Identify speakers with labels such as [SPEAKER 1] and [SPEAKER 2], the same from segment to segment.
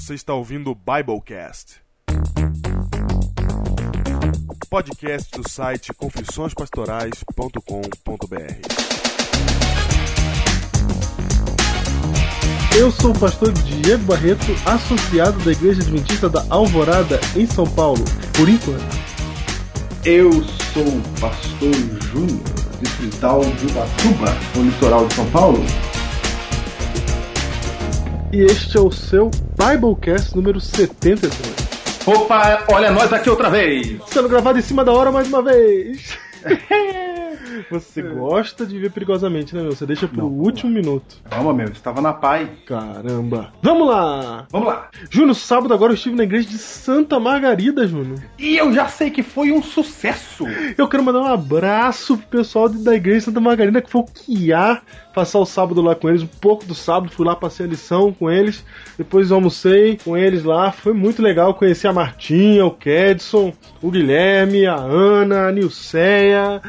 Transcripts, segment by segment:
[SPEAKER 1] Você está ouvindo o Biblecast. Podcast do site confissõespastorais.com.br.
[SPEAKER 2] Eu sou o pastor Diego Barreto, associado da Igreja Adventista da Alvorada, em São Paulo, por enquanto.
[SPEAKER 3] Eu sou o pastor Júnior, distrital de Ubatuba, no litoral de São Paulo.
[SPEAKER 2] E este é o seu Biblecast número 73.
[SPEAKER 3] Opa, olha nós aqui outra vez!
[SPEAKER 2] Sendo gravado em cima da hora mais uma vez. Você gosta de ver perigosamente, né, meu? Você deixa pro
[SPEAKER 3] Não.
[SPEAKER 2] último minuto.
[SPEAKER 3] Calma, meu, estava na pai.
[SPEAKER 2] Caramba. Vamos lá!
[SPEAKER 3] Vamos lá.
[SPEAKER 2] Júnior, sábado agora eu estive na igreja de Santa Margarida, Júnior.
[SPEAKER 3] E eu já sei que foi um sucesso.
[SPEAKER 2] Eu quero mandar um abraço pro pessoal da igreja de Santa Margarida que foi o Kiá passar o sábado lá com eles, um pouco do sábado, fui lá, passei a lição com eles, depois almocei com eles lá, foi muito legal conhecer a Martinha, o Kedson, o Guilherme, a Ana, a Nilceia,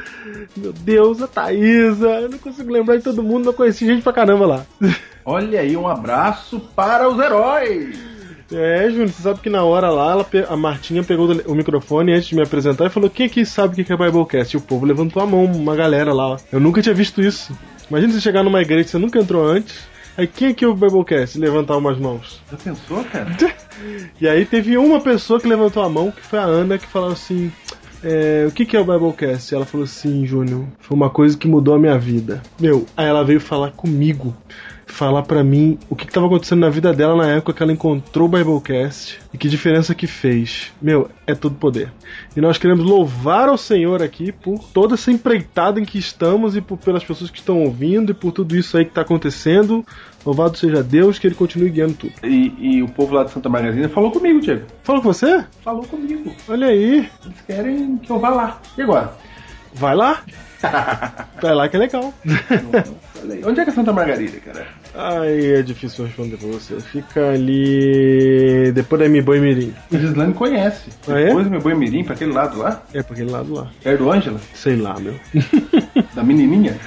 [SPEAKER 2] meu Deus, a Thaísa, eu não consigo lembrar de todo mundo, não conheci gente pra caramba lá.
[SPEAKER 3] Olha aí, um abraço para os heróis.
[SPEAKER 2] É, Júnior, você sabe que na hora lá, ela a Martinha pegou o microfone antes de me apresentar e falou: Quem aqui sabe o que é Biblecast? E o povo levantou a mão, uma galera lá. Eu nunca tinha visto isso. Imagina você chegar numa igreja que você nunca entrou antes. Aí quem aqui ouve Biblecast? E levantar umas mãos.
[SPEAKER 3] Já pensou, cara?
[SPEAKER 2] E aí teve uma pessoa que levantou a mão, que foi a Ana, que falou assim. É, o que, que é o Biblecast? Ela falou assim, Júnior, foi uma coisa que mudou a minha vida. Meu, aí ela veio falar comigo, falar pra mim o que, que tava acontecendo na vida dela na época que ela encontrou o Biblecast e que diferença que fez. Meu, é todo poder. E nós queremos louvar ao Senhor aqui por toda essa empreitada em que estamos e por, pelas pessoas que estão ouvindo e por tudo isso aí que tá acontecendo. Louvado seja Deus, que Ele continue guiando tudo.
[SPEAKER 3] E, e o povo lá de Santa Margarida falou comigo, Diego.
[SPEAKER 2] Falou com você?
[SPEAKER 3] Falou comigo.
[SPEAKER 2] Olha aí.
[SPEAKER 3] Eles querem que eu vá lá. E agora?
[SPEAKER 2] Vai lá. Vai lá que é legal.
[SPEAKER 3] Onde é que é Santa Margarida, cara?
[SPEAKER 2] Aí é difícil responder pra você. Fica ali. Depois da Mi Boi Mirim.
[SPEAKER 3] O Gislaine conhece.
[SPEAKER 2] Ah, é?
[SPEAKER 3] Depois do meu boi mirim, pra aquele lado lá.
[SPEAKER 2] É pra aquele lado lá.
[SPEAKER 3] Perto do Ângela,
[SPEAKER 2] Sei lá, meu.
[SPEAKER 3] da menininha.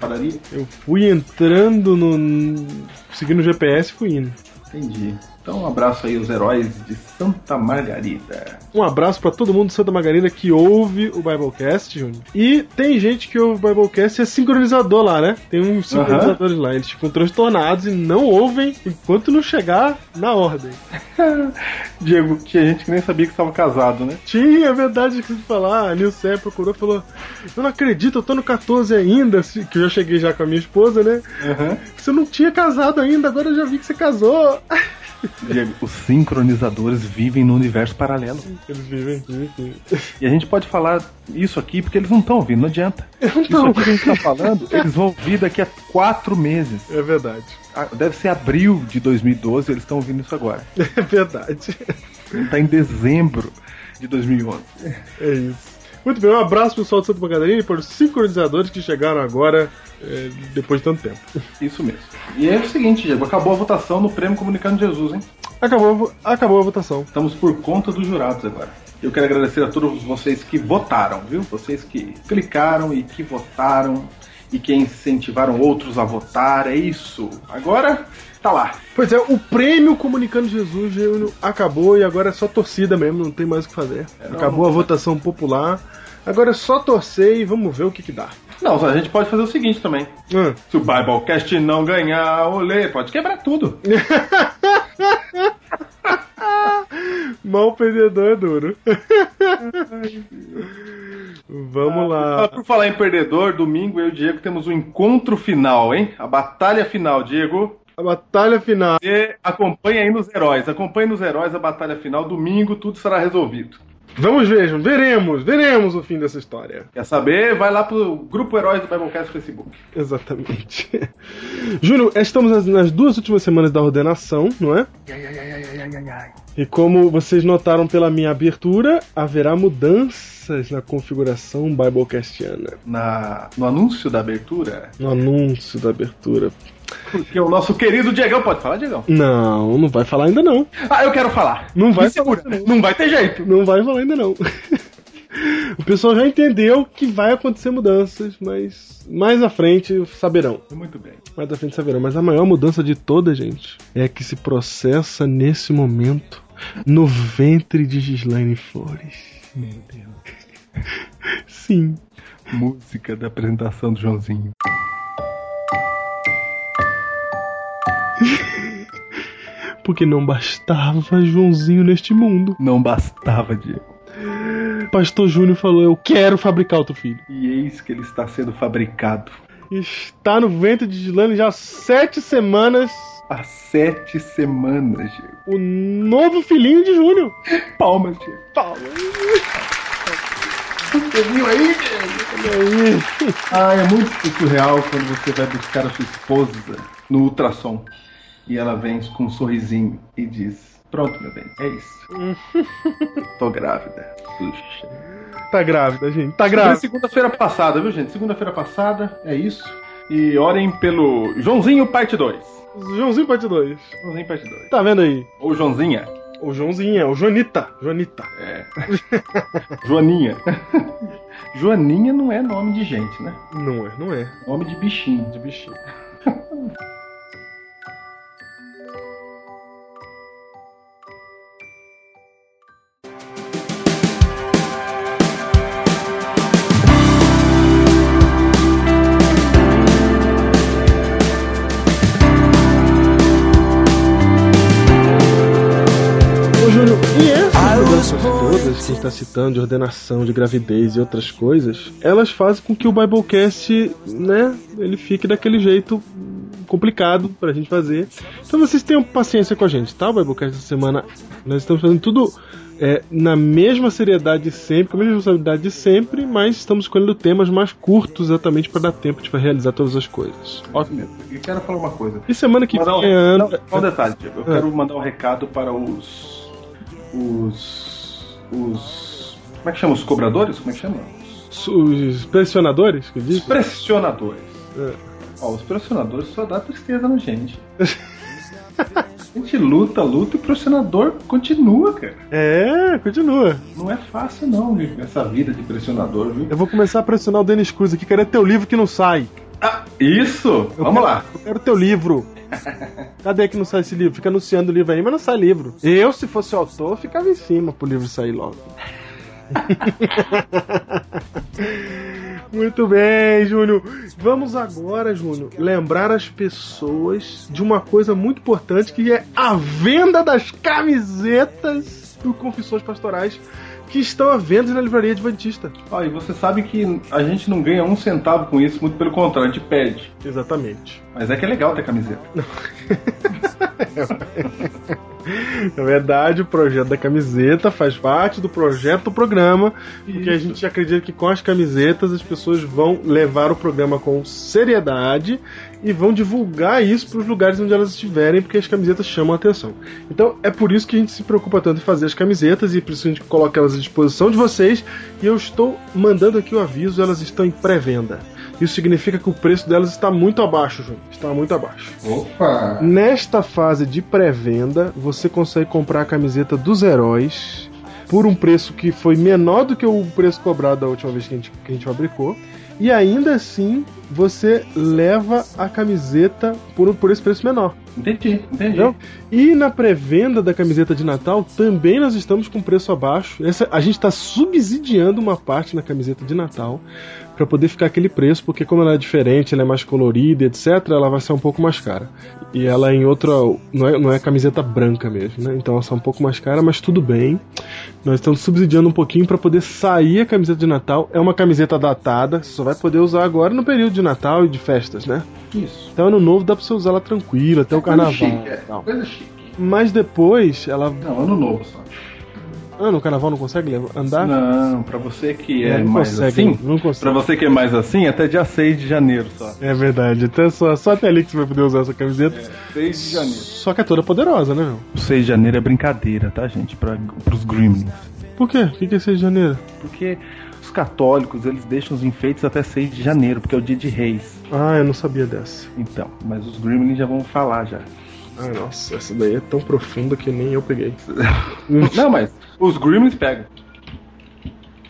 [SPEAKER 3] Padaria.
[SPEAKER 2] Eu fui entrando no. Seguindo o GPS e fui indo.
[SPEAKER 3] Entendi. Então um abraço aí aos heróis de Santa Margarida.
[SPEAKER 2] Um abraço pra todo mundo de Santa Margarida que ouve o Biblecast, Júnior. E tem gente que ouve o Biblecast e é sincronizador lá, né? Tem uns sincronizadores lá. Eles ficam transtornados e não ouvem enquanto não chegar na ordem.
[SPEAKER 3] Diego, tinha gente que nem sabia que estava casado, né?
[SPEAKER 2] Tinha, é verdade que falar. A Nilce procurou e falou: Eu não acredito, eu tô no 14 ainda, que eu já cheguei já com a minha esposa, né?
[SPEAKER 3] Aham.
[SPEAKER 2] Você não tinha casado ainda, agora eu já vi que você casou.
[SPEAKER 3] Diego, os sincronizadores vivem no universo paralelo.
[SPEAKER 2] Eles vivem, vivem.
[SPEAKER 3] E a gente pode falar isso aqui porque eles não estão ouvindo, não adianta. Isso
[SPEAKER 2] Não,
[SPEAKER 3] aqui que a gente tá falando, eles vão ouvir daqui a quatro meses.
[SPEAKER 2] é verdade.
[SPEAKER 3] Ah, Deve ser abril de 2012, eles estão ouvindo isso agora.
[SPEAKER 2] É verdade.
[SPEAKER 3] Tá em dezembro de 2011.
[SPEAKER 2] É isso. Muito bem, um abraço pessoal de Santa Catarina e para os sincronizadores que chegaram agora, é, depois de tanto tempo.
[SPEAKER 3] Isso mesmo. E é o seguinte, Diego, acabou a votação no Prêmio Comunicando Jesus, hein?
[SPEAKER 2] Acabou, acabou a votação.
[SPEAKER 3] Estamos por conta dos jurados agora. Eu quero agradecer a todos vocês que votaram, viu? Vocês que clicaram e que votaram e que incentivaram outros a votar. É isso. Agora tá lá.
[SPEAKER 2] Pois é, o prêmio Comunicando Jesus Júnior, acabou e agora é só torcida mesmo, não tem mais o que fazer.
[SPEAKER 3] não,
[SPEAKER 2] acabou
[SPEAKER 3] não-
[SPEAKER 2] a votação popular, agora é só torcer e vamos ver o que que dá.
[SPEAKER 3] Não, a gente pode fazer o seguinte também.
[SPEAKER 2] Hum.
[SPEAKER 3] Se o Biblecast não ganhar, olê, pode quebrar tudo.
[SPEAKER 2] Mal perdedor é duro. Vamos
[SPEAKER 3] Ah,
[SPEAKER 2] lá.
[SPEAKER 3] por falar em perdedor, domingo eu e o Diego temos o encontro final, hein? A batalha final, Diego.
[SPEAKER 2] A batalha final.
[SPEAKER 3] Você acompanha aí nos heróis. Acompanhe nos heróis a batalha final. Domingo tudo será resolvido.
[SPEAKER 2] Vamos ver, veremos, veremos o fim dessa história.
[SPEAKER 3] Quer saber? Vai lá pro grupo Heróis do Biblecast no Facebook.
[SPEAKER 2] Exatamente. Júnior, estamos nas, duas últimas semanas da ordenação, não é? E como vocês notaram pela minha abertura, haverá mudanças na configuração Biblecastiana.
[SPEAKER 3] Na, no anúncio da abertura,
[SPEAKER 2] No anúncio da abertura.
[SPEAKER 3] Porque o nosso querido Diegão pode falar, Diegão?
[SPEAKER 2] Não, não vai falar ainda não.
[SPEAKER 3] Ah, eu quero falar.
[SPEAKER 2] Não vai falar, não.
[SPEAKER 3] Não vai ter jeito.
[SPEAKER 2] Não vai falar ainda não. O pessoal já entendeu que vai acontecer mudanças, mas mais à frente saberão.
[SPEAKER 3] Muito bem.
[SPEAKER 2] Mais à frente saberão. Mas a maior mudança de toda, gente, é a que se processa nesse momento no ventre de Gislaine Flores.
[SPEAKER 3] Meu Deus.
[SPEAKER 2] Sim.
[SPEAKER 3] Música da apresentação do Joãozinho.
[SPEAKER 2] Porque não bastava Joãozinho neste mundo.
[SPEAKER 3] Não bastava, Diego.
[SPEAKER 2] Pastor Júnior falou: Eu quero fabricar outro filho.
[SPEAKER 3] E eis que ele está sendo fabricado.
[SPEAKER 2] Está no ventre de Gislaine já há sete semanas.
[SPEAKER 3] Há sete semanas, Diego.
[SPEAKER 2] O novo filhinho de Júnior.
[SPEAKER 3] Palmas, Diego.
[SPEAKER 2] Palmas.
[SPEAKER 3] Você viu aí, Diego? Ah, é muito surreal quando você vai buscar a sua esposa no ultrassom e ela vem com um sorrisinho e diz: Pronto, meu bem, é isso. Tô grávida. Puxa.
[SPEAKER 2] Tá grávida, gente. Tá grávida.
[SPEAKER 3] segunda-feira passada, viu, gente? Segunda-feira passada, é isso. E orem pelo Joãozinho Parte 2.
[SPEAKER 2] Joãozinho parte 2.
[SPEAKER 3] Joãozinho Parte 2.
[SPEAKER 2] Tá vendo aí?
[SPEAKER 3] Ou Joãozinha.
[SPEAKER 2] O Joãozinho, o Joanita. Joanita.
[SPEAKER 3] É. Joaninha. Joaninha não é nome de gente, né?
[SPEAKER 2] Não é, não é.
[SPEAKER 3] Nome de bichinho.
[SPEAKER 2] De bichinho. Está citando, de ordenação, de gravidez e outras coisas, elas fazem com que o Biblecast, né, ele fique daquele jeito complicado pra gente fazer. Então vocês tenham paciência com a gente, tá? O Biblecast essa semana, nós estamos fazendo tudo é, na mesma seriedade de sempre, com a mesma responsabilidade de sempre, mas estamos escolhendo temas mais curtos exatamente para dar tempo de realizar todas as coisas.
[SPEAKER 3] Ótimo. Eu quero falar uma coisa.
[SPEAKER 2] E semana que
[SPEAKER 3] Mandar um,
[SPEAKER 2] vem é
[SPEAKER 3] não, um detalhe. Eu
[SPEAKER 2] Ah.
[SPEAKER 3] quero mandar um recado para os. Os. Os. Como é que chama? Os cobradores? Como é que chama?
[SPEAKER 2] os pressionadores, que
[SPEAKER 3] Os
[SPEAKER 2] diz?
[SPEAKER 3] pressionadores.
[SPEAKER 2] É.
[SPEAKER 3] Ó, os pressionadores só dá tristeza na gente. A gente luta, luta e o pressionador continua, cara.
[SPEAKER 2] É, continua.
[SPEAKER 3] Não é fácil não, essa vida de pressionador, viu?
[SPEAKER 2] Eu vou começar a pressionar o Denis Cruz aqui. Cadê teu livro que não sai?
[SPEAKER 3] Ah, isso!
[SPEAKER 2] Eu
[SPEAKER 3] Vamos
[SPEAKER 2] quero-
[SPEAKER 3] lá.
[SPEAKER 2] Eu quero teu livro. Cadê que não sai esse livro? Fica anunciando o livro aí, mas não sai livro. Eu, se fosse autor, ficava em cima pro livro sair logo. Muito bem, Júnior. Vamos agora, Júnior, lembrar as pessoas de uma coisa muito importante que é a venda das camisetas do Confissões Pastorais que estão à venda na livraria Adventista.
[SPEAKER 3] Ó, e você sabe que a gente não ganha um centavo com isso, muito pelo contrário, a gente pede.
[SPEAKER 2] Exatamente.
[SPEAKER 3] Mas é que é legal ter camiseta.
[SPEAKER 2] Na verdade, o projeto da camiseta faz parte do projeto do programa, porque a
[SPEAKER 3] Isso.
[SPEAKER 2] gente acredita que com as camisetas as pessoas vão levar o programa com seriedade e vão divulgar isso para os lugares onde elas estiverem, porque as camisetas chamam a atenção. Então é por isso que a gente se preocupa tanto em fazer as camisetas e por isso a gente coloca elas à disposição de vocês. E eu estou mandando aqui o aviso: elas estão em pré-venda. Isso significa que o preço delas está muito abaixo, João. Está muito abaixo.
[SPEAKER 3] Opa!
[SPEAKER 2] Nesta fase de pré-venda, você consegue comprar a camiseta dos heróis por um preço que foi menor do que o preço cobrado da última vez que a gente, que a gente fabricou. E ainda assim, você leva a camiseta por, por esse preço menor.
[SPEAKER 3] Entendi, entendi.
[SPEAKER 2] Entendeu? E na pré-venda da camiseta de Natal, também nós estamos com preço abaixo. Essa, a gente está subsidiando uma parte na camiseta de Natal para poder ficar aquele preço, porque como ela é diferente, ela é mais colorida, etc., ela vai ser um pouco mais cara. E ela é em outra. Não é, não é camiseta branca mesmo, né? Então ela está um pouco mais cara, mas tudo bem. Nós estamos subsidiando um pouquinho para poder sair a camiseta de Natal. É uma camiseta datada, você só vai poder usar agora no período de Natal e de festas, né?
[SPEAKER 3] Isso.
[SPEAKER 2] Então ano novo dá pra você usar ela tranquilo, até o carnaval.
[SPEAKER 3] Chique, é.
[SPEAKER 2] tal.
[SPEAKER 3] Coisa chique.
[SPEAKER 2] Mas depois ela.
[SPEAKER 3] Não, ano novo só.
[SPEAKER 2] Ah, no carnaval não consegue andar?
[SPEAKER 3] Não, pra você que é
[SPEAKER 2] não
[SPEAKER 3] mais
[SPEAKER 2] consegue,
[SPEAKER 3] assim.
[SPEAKER 2] não consegue.
[SPEAKER 3] Pra você que é mais assim, até dia 6 de janeiro só.
[SPEAKER 2] É verdade, até só, só até ali que você vai poder usar essa camiseta.
[SPEAKER 3] 6 de janeiro.
[SPEAKER 2] Só que é toda poderosa, né, meu?
[SPEAKER 3] O 6 de janeiro é brincadeira, tá, gente? Pra, pros Gremlins.
[SPEAKER 2] Por quê? O que, é 6 de janeiro?
[SPEAKER 3] Porque católicos, eles deixam os enfeites até 6 de janeiro, porque é o dia de reis.
[SPEAKER 2] Ah, eu não sabia dessa.
[SPEAKER 3] Então, mas os Gremlins já vão falar já.
[SPEAKER 2] Ai, nossa, essa daí é tão profunda que nem eu peguei.
[SPEAKER 3] Não, mas os Gremlins pegam.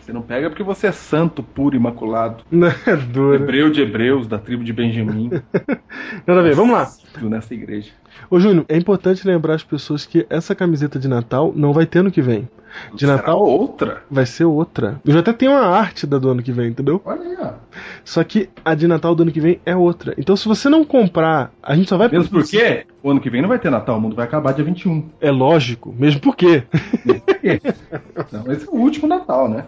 [SPEAKER 3] Você não pega porque você é santo, puro, imaculado.
[SPEAKER 2] Não é duro.
[SPEAKER 3] Hebreu de hebreus, da tribo de Benjamim.
[SPEAKER 2] Nada a ver, vamos lá.
[SPEAKER 3] Nessa igreja.
[SPEAKER 2] Ô Júnior, é importante lembrar as pessoas que essa camiseta de Natal não vai ter ano que vem. De
[SPEAKER 3] Será
[SPEAKER 2] Natal
[SPEAKER 3] outra?
[SPEAKER 2] vai ser outra. Eu já até tenho uma arte da do ano que vem, entendeu?
[SPEAKER 3] Olha aí, ó.
[SPEAKER 2] Só que a de Natal do ano que vem é outra. Então se você não comprar, a gente só vai
[SPEAKER 3] Mesmo porque o ano que vem não vai ter Natal, o mundo vai acabar dia 21.
[SPEAKER 2] É lógico, mesmo porque.
[SPEAKER 3] Não, esse é o último Natal, né?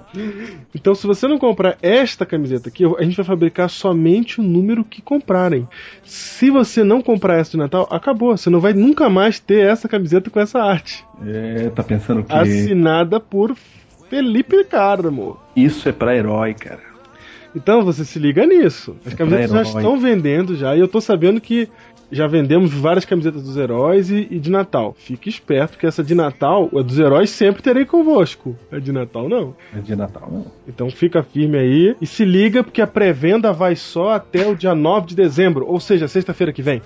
[SPEAKER 2] Então, se você não comprar esta camiseta aqui, a gente vai fabricar somente o número que comprarem. Se você não comprar essa de Natal, acabou. Você não vai nunca mais ter essa camiseta com essa arte.
[SPEAKER 3] É, tá pensando que
[SPEAKER 2] Assinada por Felipe Carmo.
[SPEAKER 3] isso é pra herói, cara.
[SPEAKER 2] Então você se liga nisso. As
[SPEAKER 3] É
[SPEAKER 2] camisetas já estão vendendo já, e eu tô sabendo que já vendemos várias camisetas dos heróis e, e de Natal. Fique esperto que essa de Natal, a dos heróis, sempre terei convosco. A de Natal não.
[SPEAKER 3] É de Natal, não.
[SPEAKER 2] Então fica firme aí e se liga porque a pré-venda vai só até o dia 9 de dezembro, ou seja, sexta-feira que vem.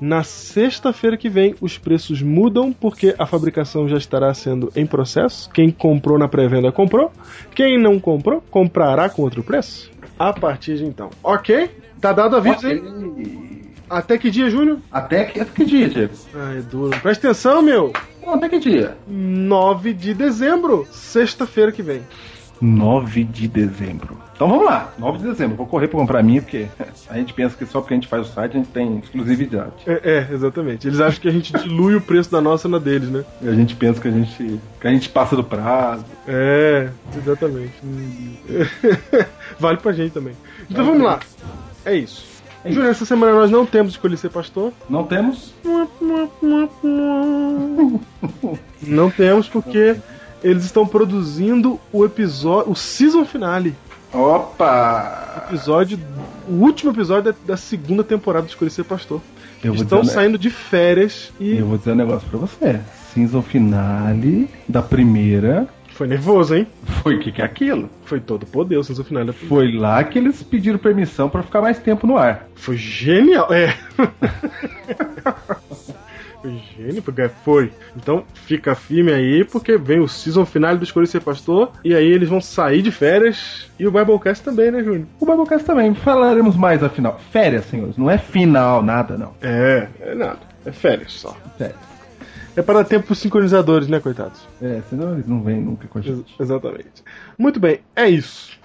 [SPEAKER 2] Na sexta-feira que vem, os preços mudam porque a fabricação já estará sendo em processo. Quem comprou na pré-venda comprou. Quem não comprou, comprará com outro preço. A partir de então. Ok? Tá dado aviso, hein?
[SPEAKER 3] Ok.
[SPEAKER 2] Até que dia, Júnior?
[SPEAKER 3] Até que, até que dia, Diego?
[SPEAKER 2] Ai, duro. Presta atenção, meu.
[SPEAKER 3] Bom, Até que dia?
[SPEAKER 2] 9 de dezembro, sexta-feira que vem.
[SPEAKER 3] 9 de dezembro. Então vamos lá, 9 de dezembro. Vou correr pra comprar a minha, porque a gente pensa que só porque a gente faz o site a gente tem exclusividade.
[SPEAKER 2] É, é, exatamente. Eles acham que a gente dilui o preço da nossa na deles, né?
[SPEAKER 3] E a gente pensa que a gente, que a gente passa do prazo.
[SPEAKER 2] É, exatamente. vale pra gente também. Então vamos lá. É isso. Júnior, essa semana nós não temos escolher ser pastor.
[SPEAKER 3] Não temos?
[SPEAKER 2] Não temos porque eles estão produzindo o episódio, o season finale.
[SPEAKER 3] Opa!
[SPEAKER 2] Episódio, o último episódio da, da segunda temporada de Escolher Ser Pastor.
[SPEAKER 3] Eu vou,
[SPEAKER 2] Estão
[SPEAKER 3] dizer,
[SPEAKER 2] saindo de férias e
[SPEAKER 3] eu vou dizer um negócio pra você. Season finale da primeira.
[SPEAKER 2] foi nervoso, hein?
[SPEAKER 3] Foi o que, que é aquilo?
[SPEAKER 2] Foi todo poder o season finale.
[SPEAKER 3] Foi lá que eles pediram permissão pra ficar mais tempo no ar.
[SPEAKER 2] Foi genial. É. gênio, porque foi. Então fica firme aí, porque vem o season finale do Escolher Ser Pastor. E aí eles vão sair de férias. E o Biblecast também, né, Júnior?
[SPEAKER 3] O Biblecast também. Falaremos mais afinal. Férias, senhores. Não é final, nada, não.
[SPEAKER 2] É, é nada. É férias só.
[SPEAKER 3] Férias.
[SPEAKER 2] É para dar tempo pros sincronizadores, né, coitados?
[SPEAKER 3] É, senão eles não vêm nunca com a
[SPEAKER 2] Ex-
[SPEAKER 3] gente.
[SPEAKER 2] exatamente. Muito bem, é isso.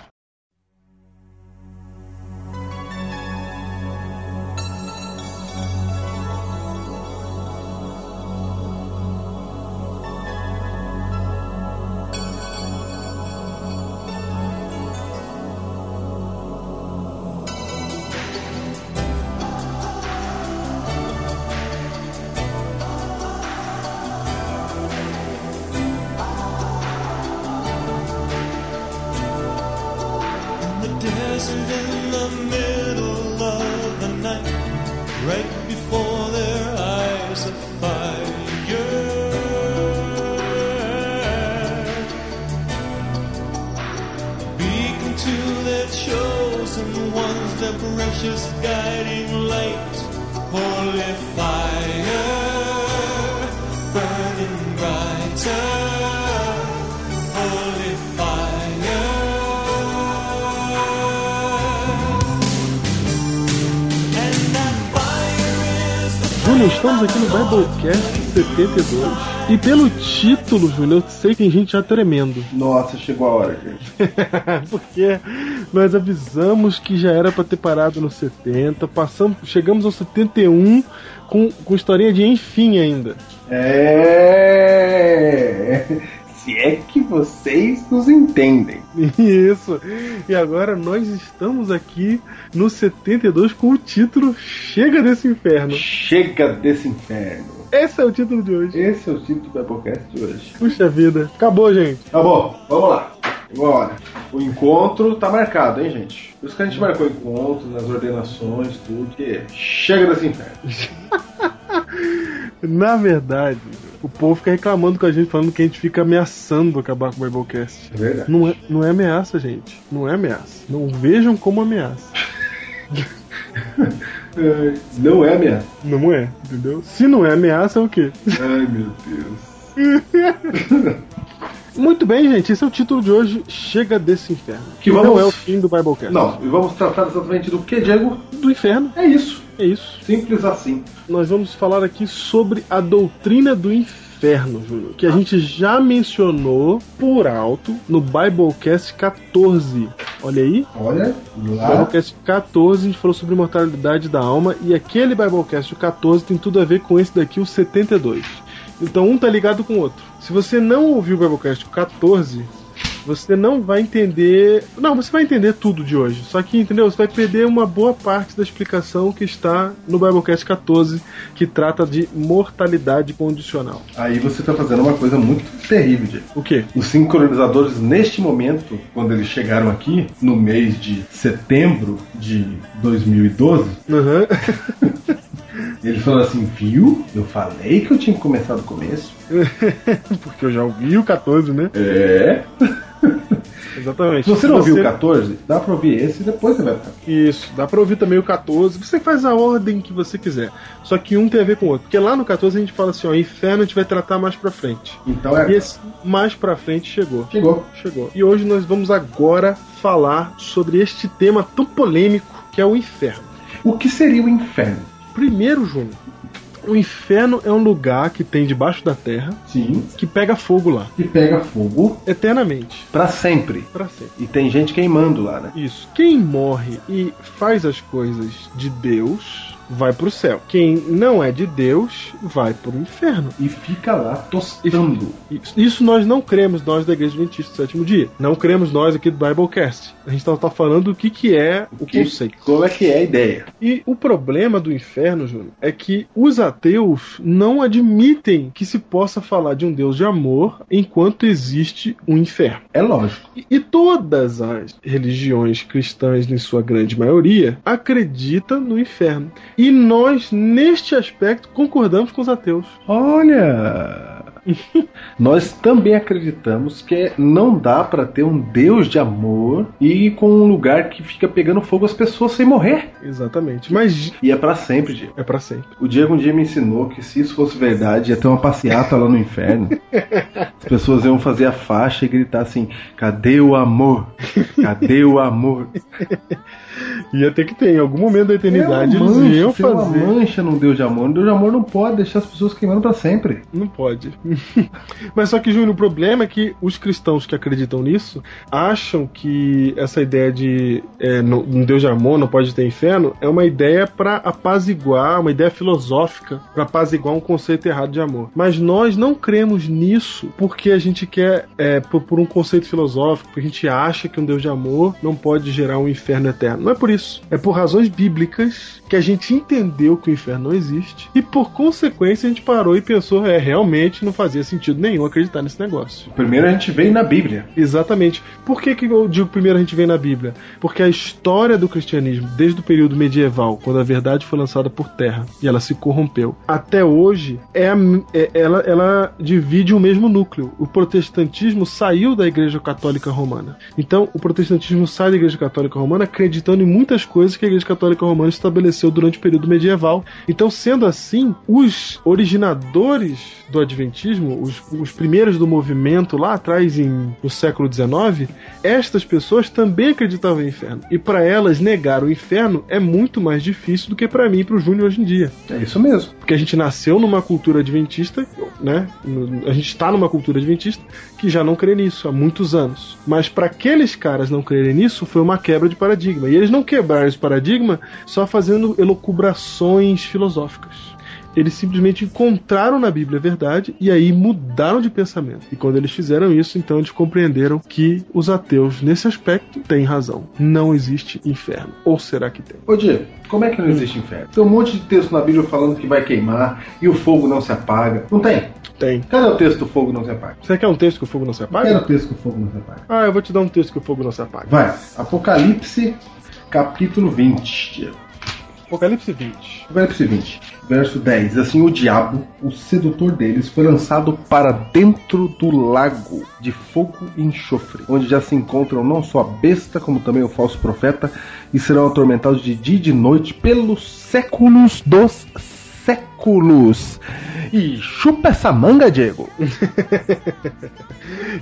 [SPEAKER 2] E pelo título, Júnior, eu sei que tem gente já tremendo.
[SPEAKER 3] Nossa, chegou a hora, gente.
[SPEAKER 2] Porque nós avisamos que já era pra ter parado no 70, passamos, chegamos ao 71 com, com historinha de enfim ainda.
[SPEAKER 3] É. Se é que vocês nos entendem.
[SPEAKER 2] Isso. E agora nós estamos aqui no 72 com o título Chega desse inferno.
[SPEAKER 3] Chega desse inferno.
[SPEAKER 2] Esse é o título de hoje.
[SPEAKER 3] Esse é o título do Biblecast de hoje.
[SPEAKER 2] Puxa vida. Acabou, gente.
[SPEAKER 3] Tá bom, vamos lá. Chegou a hora. O encontro tá marcado, hein, gente? Por isso que a gente marcou o encontro, nas ordenações, tudo. Que chega desse inferno.
[SPEAKER 2] Na verdade, o povo fica reclamando com a gente, falando que a gente fica ameaçando acabar com o Biblecast.
[SPEAKER 3] É verdade.
[SPEAKER 2] Não é, não é ameaça, gente. Não é ameaça. Não vejam como ameaça.
[SPEAKER 3] Ai, Não é ameaça.
[SPEAKER 2] Não é, entendeu? Se não é ameaça, é o quê?
[SPEAKER 3] Ai, meu Deus.
[SPEAKER 2] Muito bem, gente, esse é o título de hoje, Chega desse Inferno.
[SPEAKER 3] Que
[SPEAKER 2] não
[SPEAKER 3] vamos-
[SPEAKER 2] é o fim do Biblecast.
[SPEAKER 3] Não, e vamos tratar exatamente do que, Diego?
[SPEAKER 2] Do inferno,
[SPEAKER 3] É isso.
[SPEAKER 2] é isso.
[SPEAKER 3] Simples assim.
[SPEAKER 2] Nós vamos falar aqui sobre a doutrina do inferno, Júnior, que a gente já mencionou por alto no Biblecast 14. Olha aí,
[SPEAKER 3] Olha,
[SPEAKER 2] no
[SPEAKER 3] lá.
[SPEAKER 2] Biblecast 14 a gente falou sobre imortalidade da alma e aquele Biblecast o 14 tem tudo a ver com esse daqui, o 72. Então um tá ligado com o outro. Se você não ouviu o Biblecast 14, você não vai entender. Não, você vai entender tudo de hoje. Só que, entendeu? Você vai perder uma boa parte da explicação que está no Biblecast 14, que trata de mortalidade condicional.
[SPEAKER 3] Aí você tá fazendo uma coisa muito terrível, Diego.
[SPEAKER 2] O quê?
[SPEAKER 3] Os sincronizadores, neste momento, quando eles chegaram aqui, no mês de setembro de 2012,
[SPEAKER 2] Aham.
[SPEAKER 3] eles falaram assim: viu? Eu falei que eu tinha que começar do começo.
[SPEAKER 2] Porque eu já ouvi o 14, né?
[SPEAKER 3] É.
[SPEAKER 2] Exatamente.
[SPEAKER 3] Se você não ouviu o 14, dá pra ouvir esse e depois você vai ficar.
[SPEAKER 2] Isso, dá pra ouvir também o 14. Você faz a ordem que você quiser. Só que um tem a ver com o outro. Porque lá no 14 a gente fala assim, ó, inferno a gente vai tratar mais pra frente.
[SPEAKER 3] Então é.
[SPEAKER 2] E esse mais pra frente chegou.
[SPEAKER 3] Chegou.
[SPEAKER 2] Chegou. E hoje nós vamos agora falar sobre este tema tão polêmico que é o inferno.
[SPEAKER 3] O que seria o inferno?
[SPEAKER 2] Primeiro, Júnior, o inferno é um lugar que tem debaixo da terra
[SPEAKER 3] Sim.
[SPEAKER 2] que pega fogo lá,
[SPEAKER 3] Que pega fogo
[SPEAKER 2] eternamente,
[SPEAKER 3] pra sempre.
[SPEAKER 2] Pra sempre.
[SPEAKER 3] E tem gente queimando lá, né?
[SPEAKER 2] Isso. Quem morre e faz as coisas de Deus vai pro céu. Quem não é de Deus vai pro inferno.
[SPEAKER 3] E fica lá tostando.
[SPEAKER 2] Isso, nós não cremos, nós da Igreja Adventista do Sétimo Dia. Não cremos nós aqui do Biblecast. A gente tá, tá falando o que, que é o
[SPEAKER 3] Que-
[SPEAKER 2] conceito.
[SPEAKER 3] Como é que é a ideia?
[SPEAKER 2] E o problema do inferno, Júnior, é que os ateus não admitem que se possa falar de um Deus de amor enquanto existe um inferno.
[SPEAKER 3] É lógico.
[SPEAKER 2] E- E todas as religiões cristãs, em sua grande maioria, acreditam no inferno. E nós, neste aspecto, concordamos com os ateus.
[SPEAKER 3] Olha! Nós também acreditamos que não dá pra ter um Deus de amor e com um lugar que fica pegando fogo as pessoas sem morrer.
[SPEAKER 2] Exatamente. Mas
[SPEAKER 3] E é pra sempre, Diego.
[SPEAKER 2] é pra sempre.
[SPEAKER 3] O Diego um dia me ensinou que se isso fosse verdade, ia ter uma passeata lá no inferno. As pessoas iam fazer a faixa e gritar assim: cadê o amor? Cadê o amor?
[SPEAKER 2] Ia ter que ter, em algum momento da eternidade,
[SPEAKER 3] É
[SPEAKER 2] eles
[SPEAKER 3] mancha,
[SPEAKER 2] iam
[SPEAKER 3] tem uma
[SPEAKER 2] fazer.
[SPEAKER 3] mancha num Deus de amor. Um Deus de amor não pode deixar as pessoas queimando pra sempre.
[SPEAKER 2] Não pode. Mas só que, Júnior, o problema é que os cristãos que acreditam nisso acham que essa ideia de é, um Deus de amor não pode ter inferno é uma ideia para apaziguar, uma ideia filosófica para apaziguar um conceito errado de amor. Mas nós não cremos nisso porque a gente quer, é, por, por um conceito filosófico, porque a gente acha que um Deus de amor não pode gerar um inferno eterno. Não é por isso. É por razões bíblicas que a gente entendeu que o inferno não existe e por consequência a gente parou e pensou, é, realmente não fazia sentido nenhum acreditar nesse negócio.
[SPEAKER 3] Primeiro a gente veio na Bíblia.
[SPEAKER 2] Exatamente. Por que, que eu digo primeiro a gente vem na Bíblia? Porque a história do cristianismo, desde o período medieval, quando a verdade foi lançada por terra e ela se corrompeu, até hoje, é, a- é- ela, ela divide o mesmo núcleo. O protestantismo saiu da Igreja Católica Romana. Então, o protestantismo sai da Igreja Católica Romana acreditando em muitas coisas que a Igreja Católica Romana estabeleceu durante o período medieval. Então, sendo assim, os originadores do Adventismo, os, os primeiros do movimento lá atrás, em, no século XIX, estas pessoas também acreditavam em inferno. E para elas, negar o inferno é muito mais difícil do que para mim e para o Júnior hoje em dia.
[SPEAKER 3] É isso mesmo.
[SPEAKER 2] Porque a gente nasceu numa cultura adventista, né? A gente está numa cultura adventista que já não crê nisso há muitos anos. Mas para aqueles caras não crerem nisso, foi uma quebra de paradigma. E eles não quebraram esse paradigma só fazendo elucubrações filosóficas. Eles simplesmente encontraram na Bíblia a verdade e aí mudaram de pensamento. E quando eles fizeram isso, então eles compreenderam que os ateus, nesse aspecto, têm razão. Não existe inferno. Ou será que tem?
[SPEAKER 3] Ô Diego, como é que não existe inferno? Tem um monte de texto na Bíblia falando que vai queimar e o fogo não se apaga. Não tem?
[SPEAKER 2] Tem.
[SPEAKER 3] Cadê o texto do fogo não se apaga?
[SPEAKER 2] Você quer um texto que o fogo não se apaga?
[SPEAKER 3] o texto que o fogo não se apaga?
[SPEAKER 2] Ah, eu vou te dar um texto que o fogo não se apaga.
[SPEAKER 3] Vai, Apocalipse, capítulo 20, Diego.
[SPEAKER 2] Apocalipse 20.
[SPEAKER 3] Apocalipse 20, verso 10. Assim, o diabo, o sedutor deles, foi lançado para dentro do lago de fogo e enxofre, onde já se encontram não só a besta, como também o falso profeta, e serão atormentados de dia e de noite pelos séculos dos séculos. E chupa essa manga, Diego.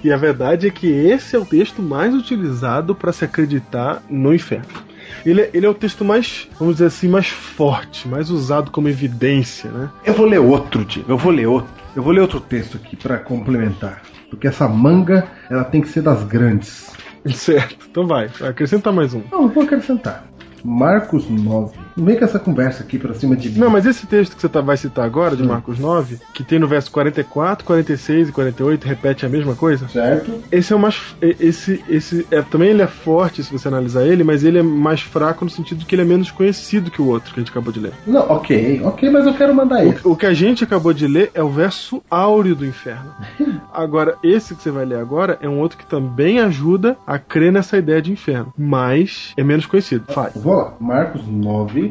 [SPEAKER 2] E a verdade é que esse é o texto mais utilizado para se acreditar no inferno. Ele, é- ele é o texto mais, vamos dizer assim, mais forte, mais usado como evidência, né?
[SPEAKER 3] Eu vou ler outro, Diego. Eu vou ler outro. Eu vou ler outro texto aqui pra complementar. Porque essa manga, ela tem que ser das grandes.
[SPEAKER 2] Certo. Então vai, acrescenta mais um.
[SPEAKER 3] Não, vou acrescentar. Marcos 9. Vem com essa conversa aqui pra cima de mim.
[SPEAKER 2] Não, mas esse texto que você tá- vai citar agora, de Marcos 9, que tem no verso 44, 46 e 48, repete a mesma coisa.
[SPEAKER 3] Certo?
[SPEAKER 2] Esse é o mais. Esse, esse é, também ele é forte se você analisar ele, mas ele é mais fraco no sentido que ele é menos conhecido que o outro que a gente acabou de ler.
[SPEAKER 3] Não, ok, ok, mas eu quero mandar esse.
[SPEAKER 2] O, o que a gente acabou de ler é o verso áureo do inferno. Agora, esse que você vai ler agora é um outro que também ajuda a crer nessa ideia de inferno, mas é menos conhecido. Faz.
[SPEAKER 3] Vou lá. Marcos 9,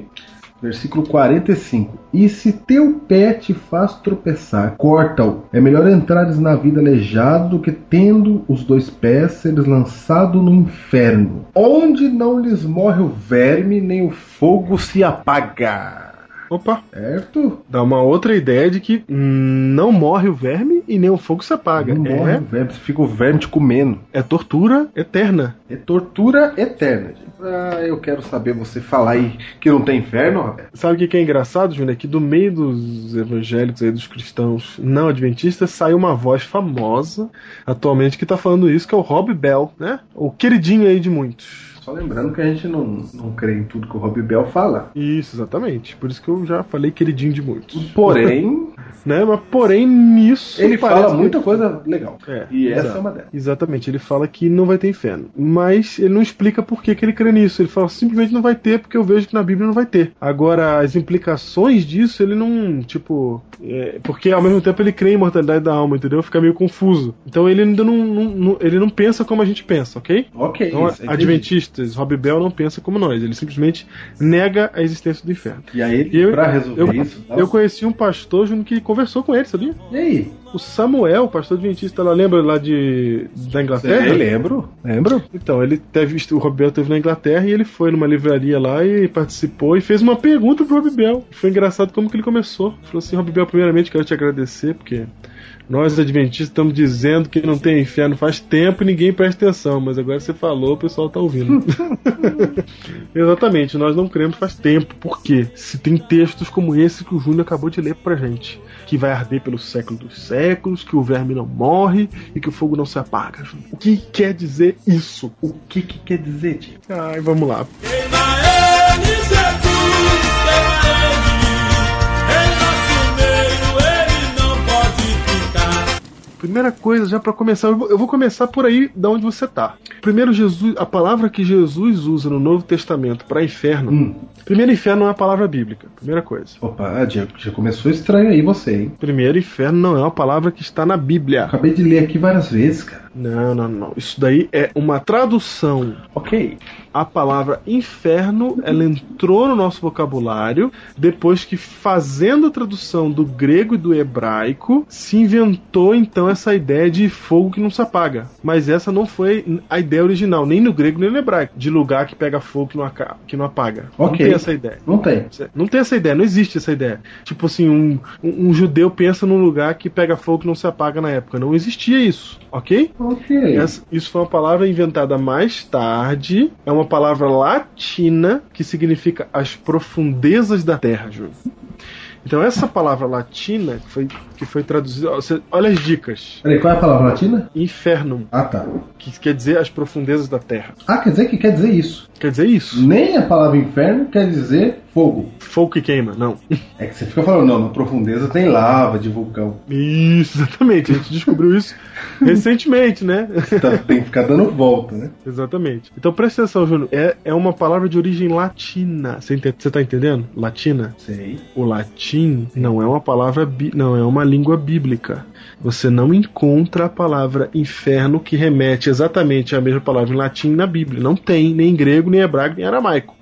[SPEAKER 3] versículo 45. E se teu pé te faz tropeçar, corta-o. É melhor entrares na vida aleijado do que tendo os dois pés seres lançado no inferno, onde não lhes morre o verme, nem o fogo se apaga.
[SPEAKER 2] Opa,
[SPEAKER 3] Certo?
[SPEAKER 2] dá uma outra ideia de que hum, não morre o verme e nem o fogo se apaga.
[SPEAKER 3] Não morre
[SPEAKER 2] É,
[SPEAKER 3] o verme, fica o verme te comendo.
[SPEAKER 2] é tortura eterna.
[SPEAKER 3] É tortura eterna. Ah, eu quero saber você falar aí que não tem inferno, Roberto.
[SPEAKER 2] Sabe o que que é engraçado, Júnior? É que do meio dos evangélicos aí, dos cristãos não adventistas, sai uma voz famosa atualmente que tá falando isso, que é o Rob Bell, né? O queridinho aí de muitos.
[SPEAKER 3] Só lembrando que a gente não, não crê em tudo que o Rob Bell fala.
[SPEAKER 2] Isso, exatamente. Por isso que eu já falei queridinho de muitos.
[SPEAKER 3] Porém,
[SPEAKER 2] Né? Mas porém, nisso.
[SPEAKER 3] ele fala
[SPEAKER 2] que-
[SPEAKER 3] muita coisa legal.
[SPEAKER 2] É,
[SPEAKER 3] e essa
[SPEAKER 2] exato.
[SPEAKER 3] é uma delas.
[SPEAKER 2] Exatamente, ele fala que não vai ter inferno. Mas ele não explica por que, que ele crê nisso. Ele fala simplesmente não vai ter, porque eu vejo que na Bíblia não vai ter. Agora, as implicações disso, ele não, tipo. é, porque ao mesmo tempo ele crê em imortalidade da alma, entendeu? Fica meio confuso. Então ele ainda não, não- não- ele não pensa como a gente pensa, ok?
[SPEAKER 3] Ok,
[SPEAKER 2] Então,
[SPEAKER 3] isso,
[SPEAKER 2] adventistas, Rob Bell não pensa como nós. Ele simplesmente nega a existência do inferno.
[SPEAKER 3] E aí,
[SPEAKER 2] E eu,
[SPEAKER 3] pra resolver
[SPEAKER 2] eu,
[SPEAKER 3] isso, tá?
[SPEAKER 2] eu conheci um pastor Júnior, que conversou com ele, sabia?
[SPEAKER 3] e aí?
[SPEAKER 2] O Samuel, pastor adventista, lá lembra lá de da Inglaterra?
[SPEAKER 3] Sei, lembro, lembro.
[SPEAKER 2] Então, ele teve, o Rob Bell teve na Inglaterra e ele foi numa livraria lá e participou e fez uma pergunta pro Rob Bell. Foi engraçado como que ele começou. Falou assim, Rob Bell, primeiramente quero te agradecer, porque nós adventistas estamos dizendo que não tem inferno faz tempo e ninguém presta atenção, mas agora você falou, o pessoal tá ouvindo. Exatamente, nós não cremos faz tempo. Por quê? Se tem textos como esse que o Júnior acabou de ler pra gente, que vai arder pelo século dos séculos, que o verme não morre e que o fogo não se apaga. Júnior. O que quer dizer isso?
[SPEAKER 3] O que que quer dizer?
[SPEAKER 2] Ai, vamos lá.
[SPEAKER 4] Queima ele, Jesus, queima ele.
[SPEAKER 2] Primeira coisa, já pra começar, eu vou, eu vou começar por aí da onde você tá. Primeiro, Jesus, a palavra que Jesus usa no Novo Testamento pra inferno.
[SPEAKER 3] Hum.
[SPEAKER 2] Primeiro, inferno não é a palavra bíblica. Primeira coisa.
[SPEAKER 3] Opa, já, já começou estranho aí você, hein?
[SPEAKER 2] Primeiro, inferno não é uma palavra que está na Bíblia.
[SPEAKER 3] Acabei de ler aqui várias vezes, cara.
[SPEAKER 2] Não, não, não. Isso daí é uma tradução.
[SPEAKER 3] Ok.
[SPEAKER 2] A palavra inferno, ela entrou no nosso vocabulário depois que, fazendo a tradução do grego e do hebraico, se inventou então essa ideia de fogo que não se apaga. Mas essa não foi a ideia original, nem no grego nem no hebraico, de lugar que pega fogo que não, aca- que não apaga. Não
[SPEAKER 3] Ok.
[SPEAKER 2] tem essa ideia.
[SPEAKER 3] Não tem.
[SPEAKER 2] Não tem essa ideia, não existe essa ideia. Tipo assim, um, um, um judeu pensa num lugar que pega fogo que não se apaga na época. Não existia isso, ok?
[SPEAKER 3] Ok.
[SPEAKER 2] Essa- isso foi uma palavra inventada mais tarde. É uma palavra latina que significa as profundezas da terra, Júlio. Então essa palavra latina que foi, que foi traduzida. olha as dicas.
[SPEAKER 3] Peraí, qual é a palavra latina?
[SPEAKER 2] Infernum,
[SPEAKER 3] Ah, tá.
[SPEAKER 2] que quer dizer as profundezas da terra.
[SPEAKER 3] Ah, quer dizer que quer dizer isso.
[SPEAKER 2] Quer dizer isso.
[SPEAKER 3] Nem a palavra inferno quer dizer fogo.
[SPEAKER 2] Fogo que queima, não.
[SPEAKER 3] É que você fica falando, não, na profundeza tem lava de vulcão.
[SPEAKER 2] Isso, exatamente. A gente descobriu isso recentemente, né?
[SPEAKER 3] Tá, tem que ficar dando volta, né?
[SPEAKER 2] Exatamente. Então presta atenção, Júnior. É, é uma palavra de origem latina. Você, ente- você tá entendendo? Latina?
[SPEAKER 3] Sei.
[SPEAKER 2] O latim não é uma palavra, não é uma língua bíblica. Você não encontra a palavra inferno que remete exatamente à mesma palavra em latim na Bíblia. Não tem, nem em grego, nem hebraico, nem aramaico.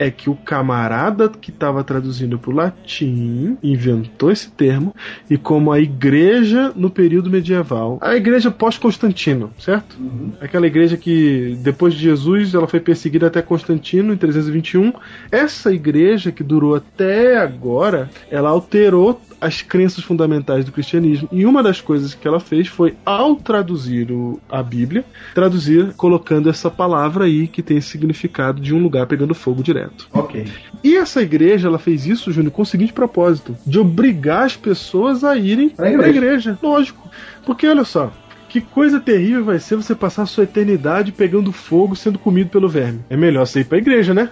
[SPEAKER 2] É que o camarada que estava traduzindo para o latim inventou esse termo, e como a igreja no período medieval, a igreja pós-Constantino, certo? Aquela igreja que depois de Jesus ela foi perseguida até Constantino em 321. Essa igreja que durou até agora, ela alterou as crenças fundamentais do cristianismo. E uma das coisas que ela fez foi, ao traduzir o- a Bíblia, traduzir colocando essa palavra aí que tem esse significado de um lugar pegando fogo direto.
[SPEAKER 3] Ok.
[SPEAKER 2] E essa igreja, ela fez isso, Júnior, com o seguinte propósito: de obrigar as pessoas a irem
[SPEAKER 3] Pra
[SPEAKER 2] para
[SPEAKER 3] igreja.
[SPEAKER 2] a igreja. Lógico. Porque olha só. Que coisa terrível vai ser você passar a sua eternidade pegando fogo sendo comido pelo verme. É melhor você ir pra igreja, né?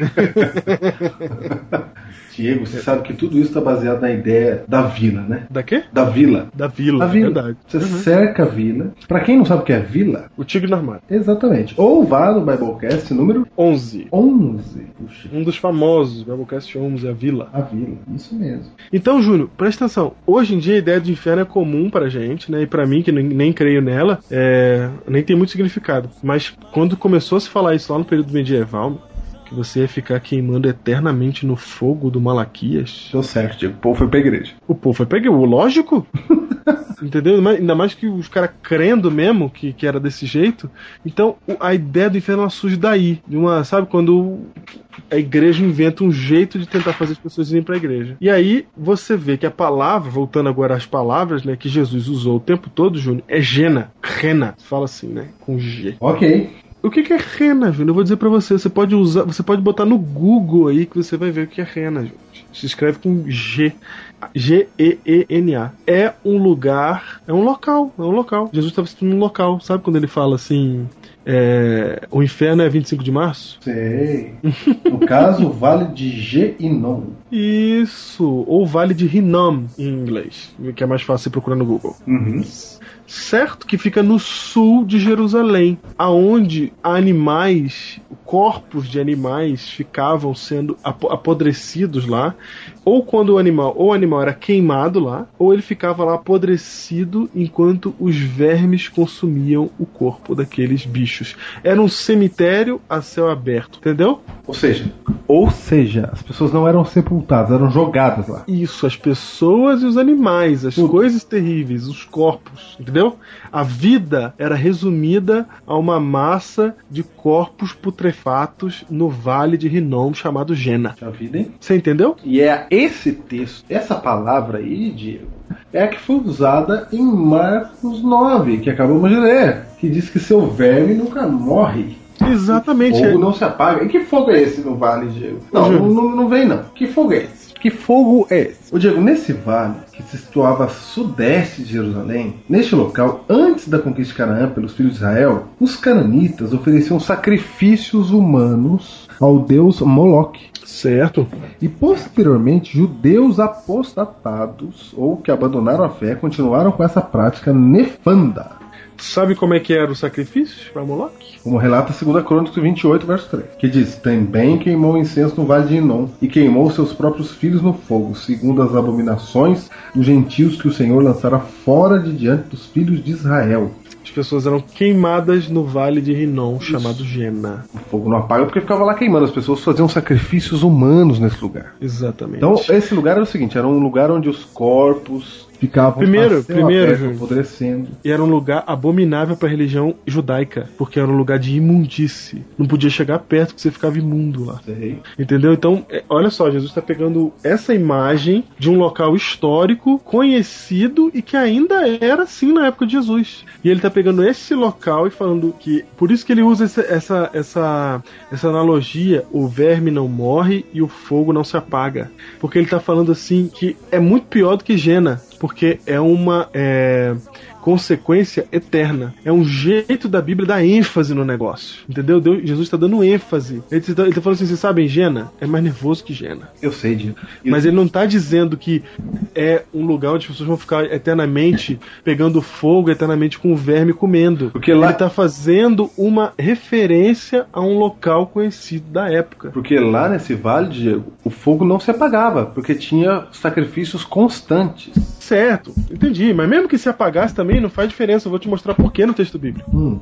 [SPEAKER 3] Diego, você sabe que tudo isso está baseado na ideia da vila, né?
[SPEAKER 2] Da quê?
[SPEAKER 3] Da vila.
[SPEAKER 2] Da vila,
[SPEAKER 3] A vila.
[SPEAKER 2] verdade.
[SPEAKER 3] Você
[SPEAKER 2] Uhum.
[SPEAKER 3] cerca a vila. Pra quem não sabe o que é vila,
[SPEAKER 2] O tigre no armário.
[SPEAKER 3] exatamente. Ou vá no Biblecast número
[SPEAKER 2] 11.
[SPEAKER 3] 11. Puxa,
[SPEAKER 2] Um dos famosos, Biblecast 11, a vila.
[SPEAKER 3] a vila. Isso mesmo.
[SPEAKER 2] Então, Júnior, presta atenção. Hoje em dia a ideia do inferno é comum pra gente, né? E pra mim, que nem, nem creio nela, é, nem tem muito significado. Mas quando começou a se falar isso lá no período medieval, que você ia ficar queimando eternamente no fogo do Malaquias,
[SPEAKER 3] Deu certo, Diego. O povo foi pra igreja.
[SPEAKER 2] o povo foi pegar, o lógico. Entendeu? Ainda mais que os caras crendo mesmo que, que era desse jeito. Então, a ideia do inferno ela surge daí. De uma, sabe, quando a igreja inventa um jeito de tentar fazer as pessoas irem pra igreja. E aí você vê que a palavra, voltando agora às palavras, né, que Jesus usou o tempo todo, Júnior, é gena, rena. Fala assim, né? Com G.
[SPEAKER 3] Ok.
[SPEAKER 2] O que, que é rena, Júnior? Eu vou dizer pra você. Você pode usar, você pode botar no Google aí que você vai ver o que é rena, gente. Se escreve com G. G-E-E-N-A. É um lugar, é um local, é um local. Jesus estava citando um local, sabe quando ele fala assim, é, o inferno é 25 de março?
[SPEAKER 3] Sei. No caso, o Vale de Geinom.
[SPEAKER 2] Isso, ou Vale de Hinnom em inglês, que é mais fácil você procurar no Google.
[SPEAKER 3] Uhum.
[SPEAKER 2] Certo que fica no sul de Jerusalém, aonde animais, corpos de animais ficavam sendo apo- apodrecidos lá, ou quando o animal, ou o animal era queimado lá, ou ele ficava lá apodrecido enquanto os vermes consumiam o corpo daqueles bichos. Era um cemitério a céu aberto, entendeu?
[SPEAKER 3] Ou seja, ou seja, as pessoas não eram sepultadas, eram jogadas lá.
[SPEAKER 2] Isso, as pessoas e os animais, as
[SPEAKER 3] Tudo.
[SPEAKER 2] coisas terríveis, os corpos, entendeu? A vida era resumida a uma massa de corpos putrefatos no vale de Rinom chamado Jena.
[SPEAKER 3] Já vida, hein?
[SPEAKER 2] Você entendeu?
[SPEAKER 3] E é esse texto, essa palavra aí, Diego, é a que foi usada em Marcos 9, que acabamos de ler, que diz que seu verme nunca morre.
[SPEAKER 2] Exatamente.
[SPEAKER 3] Fogo não se apaga. E que fogo é esse no vale, Diego? Não, não, não, não vem não. Que fogo é esse? Que fogo é esse? Ô Diego, nesse vale, que se situava a sudeste de Jerusalém, neste local, antes da conquista de Canaã pelos filhos de Israel, os cananitas ofereciam sacrifícios humanos ao deus Moloque.
[SPEAKER 2] Certo.
[SPEAKER 3] E posteriormente, judeus apostatados ou que abandonaram a fé continuaram com essa prática nefanda,
[SPEAKER 2] Sabe como é que era o sacrifício para Moloch?
[SPEAKER 3] como relata a 2 Crônicas 28, verso 3, que diz: Também queimou incenso no vale de Inom e queimou seus próprios filhos no fogo, segundo as abominações dos gentios que o Senhor lançara fora de diante dos filhos de Israel.
[SPEAKER 2] As pessoas eram queimadas no vale de Rinom, chamado Jena.
[SPEAKER 3] O fogo não apaga porque ficava lá queimando, as pessoas faziam sacrifícios humanos nesse lugar.
[SPEAKER 2] Exatamente.
[SPEAKER 3] Então, esse lugar era o seguinte: era um lugar onde os corpos ficavam
[SPEAKER 2] Primeiro,
[SPEAKER 3] a céu
[SPEAKER 2] primeiro,
[SPEAKER 3] aberto,
[SPEAKER 2] Júnior.
[SPEAKER 3] apodrecendo.
[SPEAKER 2] E era um lugar abominável para a religião judaica, porque era um lugar de imundice. Não podia chegar perto porque você ficava imundo lá.
[SPEAKER 3] Sei.
[SPEAKER 2] Entendeu? Então, é, olha só, Jesus está pegando essa imagem de um local histórico, conhecido e que ainda era assim na época de Jesus. E ele está pegando esse local e falando que. Por isso que ele usa essa, essa, essa, essa analogia: o verme não morre e o fogo não se apaga. Porque ele está falando assim que é muito pior do que Jena. Porque é uma. é, consequência eterna. É um jeito da Bíblia dar ênfase no negócio. Entendeu? Deus- Jesus está dando ênfase. Ele está tá falando assim: vocês sabem, Jena é mais nervoso que Jena.
[SPEAKER 3] Eu sei, Diego.
[SPEAKER 2] Mas ele não está dizendo que é um lugar onde as pessoas vão ficar eternamente pegando fogo, eternamente com o verme comendo.
[SPEAKER 3] Porque lá-
[SPEAKER 2] Ele está fazendo uma referência a um local conhecido da época.
[SPEAKER 3] Porque lá nesse vale, Diego, o fogo não se apagava, porque tinha sacrifícios constantes.
[SPEAKER 2] Certo, entendi. Mas mesmo que se apagasse também, não faz diferença. Eu vou te mostrar por que no texto bíblico.
[SPEAKER 3] Hum.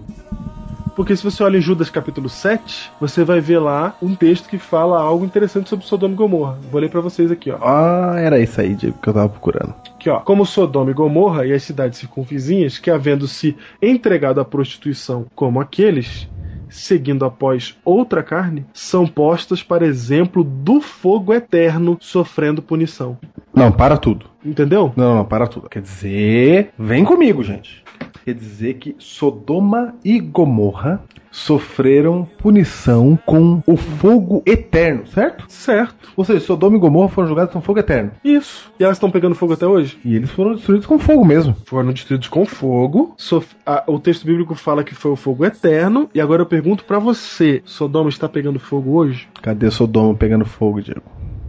[SPEAKER 2] Porque se você olha em Judas capítulo 7, você vai ver lá um texto que fala algo interessante sobre Sodoma e Gomorra. Vou ler pra vocês aqui, ó.
[SPEAKER 3] Ah, era isso aí, Diego, que eu tava procurando.
[SPEAKER 2] Aqui, ó. Como Sodoma e Gomorra e as cidades circunvizinhas, que havendo se entregado à prostituição como aqueles, seguindo após outra carne, são postas para exemplo do fogo eterno sofrendo punição.
[SPEAKER 3] Não, para tudo.
[SPEAKER 2] Entendeu?
[SPEAKER 3] Não, não, para tudo. Quer dizer, vem comigo, gente. Quer dizer que Sodoma e Gomorra sofreram punição com o fogo eterno, certo?
[SPEAKER 2] Certo.
[SPEAKER 3] Ou seja, Sodoma e Gomorra foram julgados com fogo eterno.
[SPEAKER 2] Isso. E elas estão pegando fogo até hoje?
[SPEAKER 3] E eles foram destruídos com fogo mesmo.
[SPEAKER 2] Foram destruídos com fogo. Sof- a- o texto bíblico fala que foi o fogo eterno. E agora eu pergunto pra você: Sodoma está pegando fogo hoje?
[SPEAKER 3] Cadê Sodoma pegando fogo, Diego?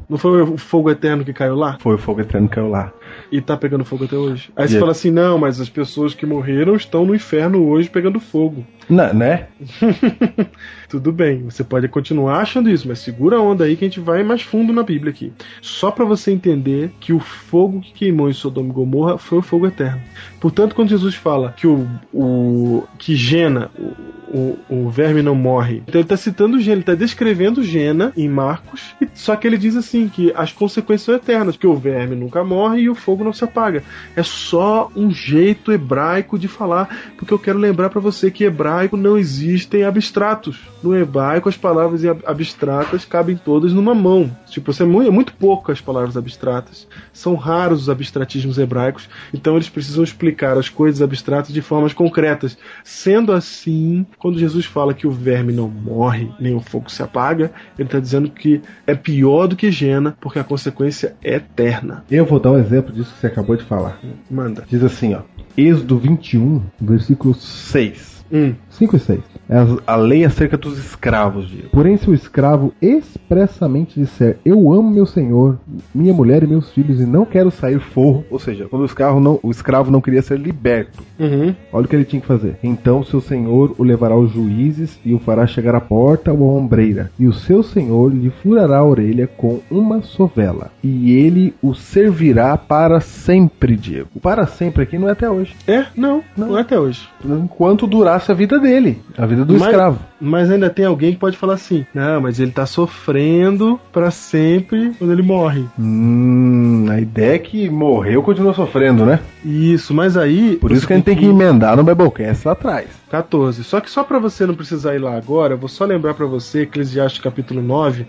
[SPEAKER 2] Não foi o fogo eterno que caiu lá?
[SPEAKER 3] Foi o fogo eterno que caiu lá.
[SPEAKER 2] E tá pegando fogo até hoje. Aí você
[SPEAKER 3] Yeah.
[SPEAKER 2] fala assim: não, mas as pessoas que morreram estão no inferno hoje pegando fogo.
[SPEAKER 3] Não, né?
[SPEAKER 2] Tudo bem, você pode continuar achando isso, mas segura a onda aí que a gente vai mais fundo na Bíblia aqui. Só pra você entender que o fogo que queimou em Sodoma e Gomorra foi o fogo eterno. Portanto, quando Jesus fala que o, o que Gena, o, o, o verme não morre, então ele está citando Gena, ele está descrevendo Gena em Marcos, só que ele diz assim que as consequências são eternas, que o verme nunca morre e o fogo não se apaga. É só um jeito hebraico de falar, porque eu quero lembrar pra você que hebraico não existem abstratos. No hebraico as palavras ab- abstratas cabem todas numa mão. Tipo, é muito, é muito pouco as palavras abstratas. São raros os abstratismos hebraicos, então eles precisam explicar as coisas abstratas de formas concretas. Sendo assim, quando Jesus fala que o verme não morre, nem o fogo se apaga, ele está dizendo que é pior do que Gena, porque a consequência é eterna.
[SPEAKER 3] Eu vou dar um exemplo disso que você acabou de falar.
[SPEAKER 2] Manda.
[SPEAKER 3] Diz assim, ó. Êxodo 21, versículo 6.
[SPEAKER 2] Hum.
[SPEAKER 3] 5 e 6. É a- lei acerca dos escravos, Diego. Porém, se o escravo expressamente disser, eu amo meu senhor, minha mulher e meus filhos, e não quero sair forro, ou seja, quando o escravo não, o escravo não queria ser liberto,
[SPEAKER 2] Uhum.
[SPEAKER 3] olha o que ele tinha que fazer. Então seu senhor o levará aos juízes e o fará chegar à porta ou à ombreira, e o seu senhor lhe furará a orelha com uma sovela, e ele o servirá para sempre, Diego. O para sempre aqui não é até hoje.
[SPEAKER 2] É? Não, não, é até hoje.
[SPEAKER 3] Enquanto durasse a vida dele, a vida do
[SPEAKER 2] Mas-
[SPEAKER 3] escravo.
[SPEAKER 2] Mas ainda tem alguém que pode falar assim: não, mas ele tá sofrendo pra sempre quando ele morre.
[SPEAKER 3] Hum, a ideia é que morreu continua sofrendo, né?
[SPEAKER 2] Isso, mas aí.
[SPEAKER 3] Por isso que a gente tem que emendar no Biblecast lá atrás.
[SPEAKER 2] 14. Só que só pra você não precisar ir lá agora, eu vou só lembrar pra você Eclesiastes capítulo 9,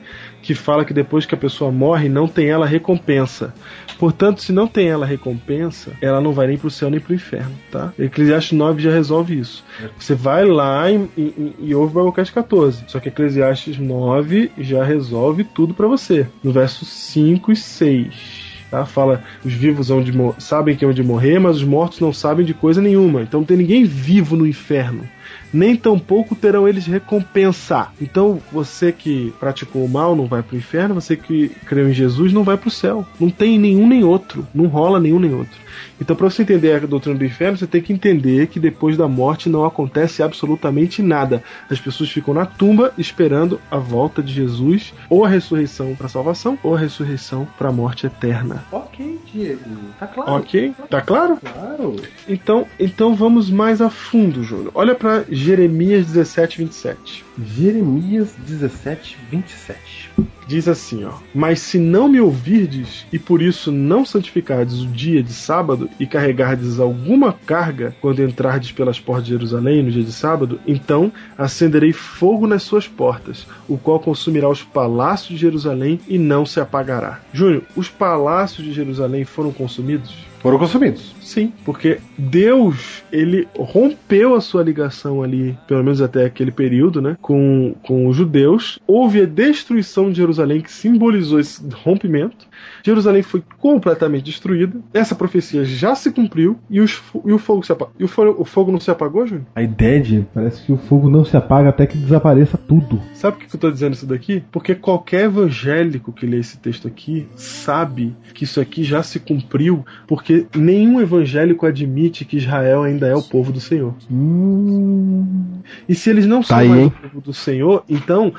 [SPEAKER 2] que fala que depois que a pessoa morre, não tem ela recompensa. Portanto, se não tem ela recompensa, ela não vai nem pro céu nem pro inferno, tá? Eclesiastes 9 já resolve isso. Você vai lá e, e, e ouve o Biblecast 14. Só que Eclesiastes 9 já resolve tudo pra você. No verso 5 e 6. Tá? Fala, os vivos onde sabem que é onde morrer, mas os mortos não sabem de coisa nenhuma. Então não tem ninguém vivo no inferno. Nem tampouco terão eles recompensa. Então, você que praticou o mal não vai pro inferno, você que creu em Jesus não vai pro céu. Não tem nenhum nem outro. Não rola nenhum nem outro. Então, para você entender a doutrina do inferno, você tem que entender que depois da morte não acontece absolutamente nada. As pessoas ficam na tumba esperando a volta de Jesus, ou a ressurreição para salvação, ou a ressurreição para a morte eterna.
[SPEAKER 3] Ok, Diego. Tá claro.
[SPEAKER 2] Ok? Tá claro?
[SPEAKER 3] Claro.
[SPEAKER 2] Então, então vamos mais a fundo, Júnior. Olha para Jeremias 17, 27.
[SPEAKER 3] Jeremias 17, 27.
[SPEAKER 2] Diz assim, ó: Mas se não me ouvirdes e por isso não santificardes o dia de sábado e carregardes alguma carga quando entrardes pelas portas de Jerusalém no dia de sábado, então acenderei fogo nas suas portas, o qual consumirá os palácios de Jerusalém e não se apagará. Júnior, os palácios de Jerusalém foram consumidos?
[SPEAKER 3] Foram consumidos.
[SPEAKER 2] Sim, porque Deus, ele rompeu a sua ligação ali, pelo menos até aquele período, né, com, com os judeus. Houve a destruição de Jerusalém que simbolizou esse rompimento. Jerusalém foi completamente destruída. Essa profecia já se cumpriu e, os, e o fogo se apagou. E o fogo, o fogo não se apagou, Júnior?
[SPEAKER 3] A ideia de parece que o fogo não se apaga até que desapareça tudo.
[SPEAKER 2] Sabe por que eu estou dizendo isso daqui? Porque qualquer evangélico que lê esse texto aqui sabe que isso aqui já se cumpriu, porque nenhum evangélico admite que Israel ainda é o povo do Senhor.
[SPEAKER 3] Hum.
[SPEAKER 2] E se eles não são
[SPEAKER 3] Tá aí,
[SPEAKER 2] mais
[SPEAKER 3] hein?
[SPEAKER 2] o povo do Senhor, então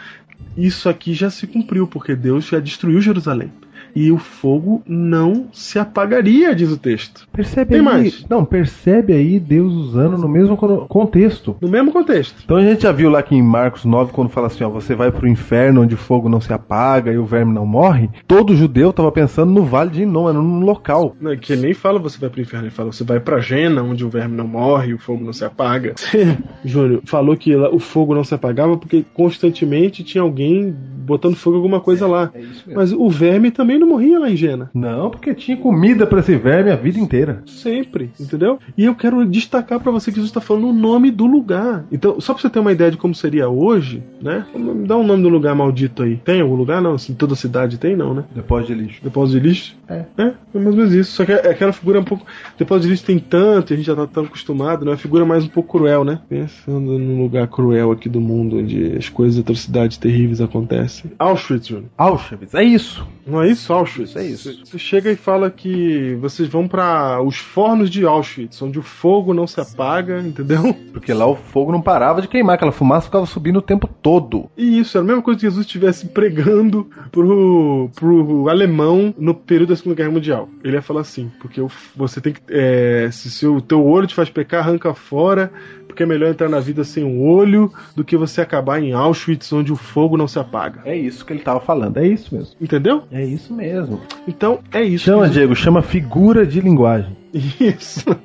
[SPEAKER 2] isso aqui já se cumpriu, porque Deus já destruiu Jerusalém. E o fogo não se apagaria, diz o texto.
[SPEAKER 3] Percebe
[SPEAKER 2] Tem
[SPEAKER 3] aí,
[SPEAKER 2] mais.
[SPEAKER 3] não, percebe aí Deus usando no mesmo contexto.
[SPEAKER 2] No mesmo contexto.
[SPEAKER 3] Então a gente já viu lá que em Marcos 9, quando fala assim, ó, você vai pro inferno onde o fogo não se apaga e o verme não morre, todo judeu tava pensando no vale de Inom, era num local.
[SPEAKER 2] Não, que ele nem fala você vai pro inferno, ele fala você vai pra Jena, onde o verme não morre e o fogo não se apaga. Júnior falou que o fogo não se apagava porque constantemente tinha alguém botando fogo em alguma coisa lá.
[SPEAKER 3] É isso
[SPEAKER 2] Mas o verme também não morria lá em Jena.
[SPEAKER 3] Não, porque tinha comida pra esse verme a vida inteira.
[SPEAKER 2] Sempre, entendeu? E eu quero destacar pra você que Jesus está falando o nome do lugar. Então, só pra você ter uma ideia de como seria hoje, né? Me dá um nome do lugar maldito aí. Tem algum lugar? Não, assim, toda cidade tem, não, né?
[SPEAKER 3] Depósito de lixo.
[SPEAKER 2] Depósito de lixo?
[SPEAKER 3] É.
[SPEAKER 2] É, é mais ou menos isso. Só que é aquela figura um pouco. Depósito de lixo tem tanto, e a gente já tá tão acostumado, né? É uma figura mais um pouco cruel, né? Pensando num lugar cruel aqui do mundo, onde as coisas, atrocidades terríveis acontecem. Auschwitz, Júnior.
[SPEAKER 3] Auschwitz, é isso.
[SPEAKER 2] Não é isso, Auschwitz?
[SPEAKER 3] É isso.
[SPEAKER 2] Você chega e fala que vocês vão para os fornos de Auschwitz, onde o fogo não se apaga, entendeu?
[SPEAKER 3] Porque lá o fogo não parava de queimar, aquela fumaça ficava subindo o tempo todo.
[SPEAKER 2] E isso, era a mesma coisa que Jesus estivesse pregando pro, pro alemão no período da Segunda Guerra Mundial. Ele ia falar assim, porque você tem que. é, se o teu olho te faz pecar, arranca fora, porque é melhor entrar na vida sem um olho do que você acabar em Auschwitz, onde o fogo não se apaga.
[SPEAKER 3] É isso que ele tava falando, é isso mesmo.
[SPEAKER 2] Entendeu?
[SPEAKER 3] É isso mesmo.
[SPEAKER 2] Então é isso.
[SPEAKER 3] Chama,
[SPEAKER 2] Jesus-
[SPEAKER 3] Diego, chama figura de linguagem.
[SPEAKER 2] Isso.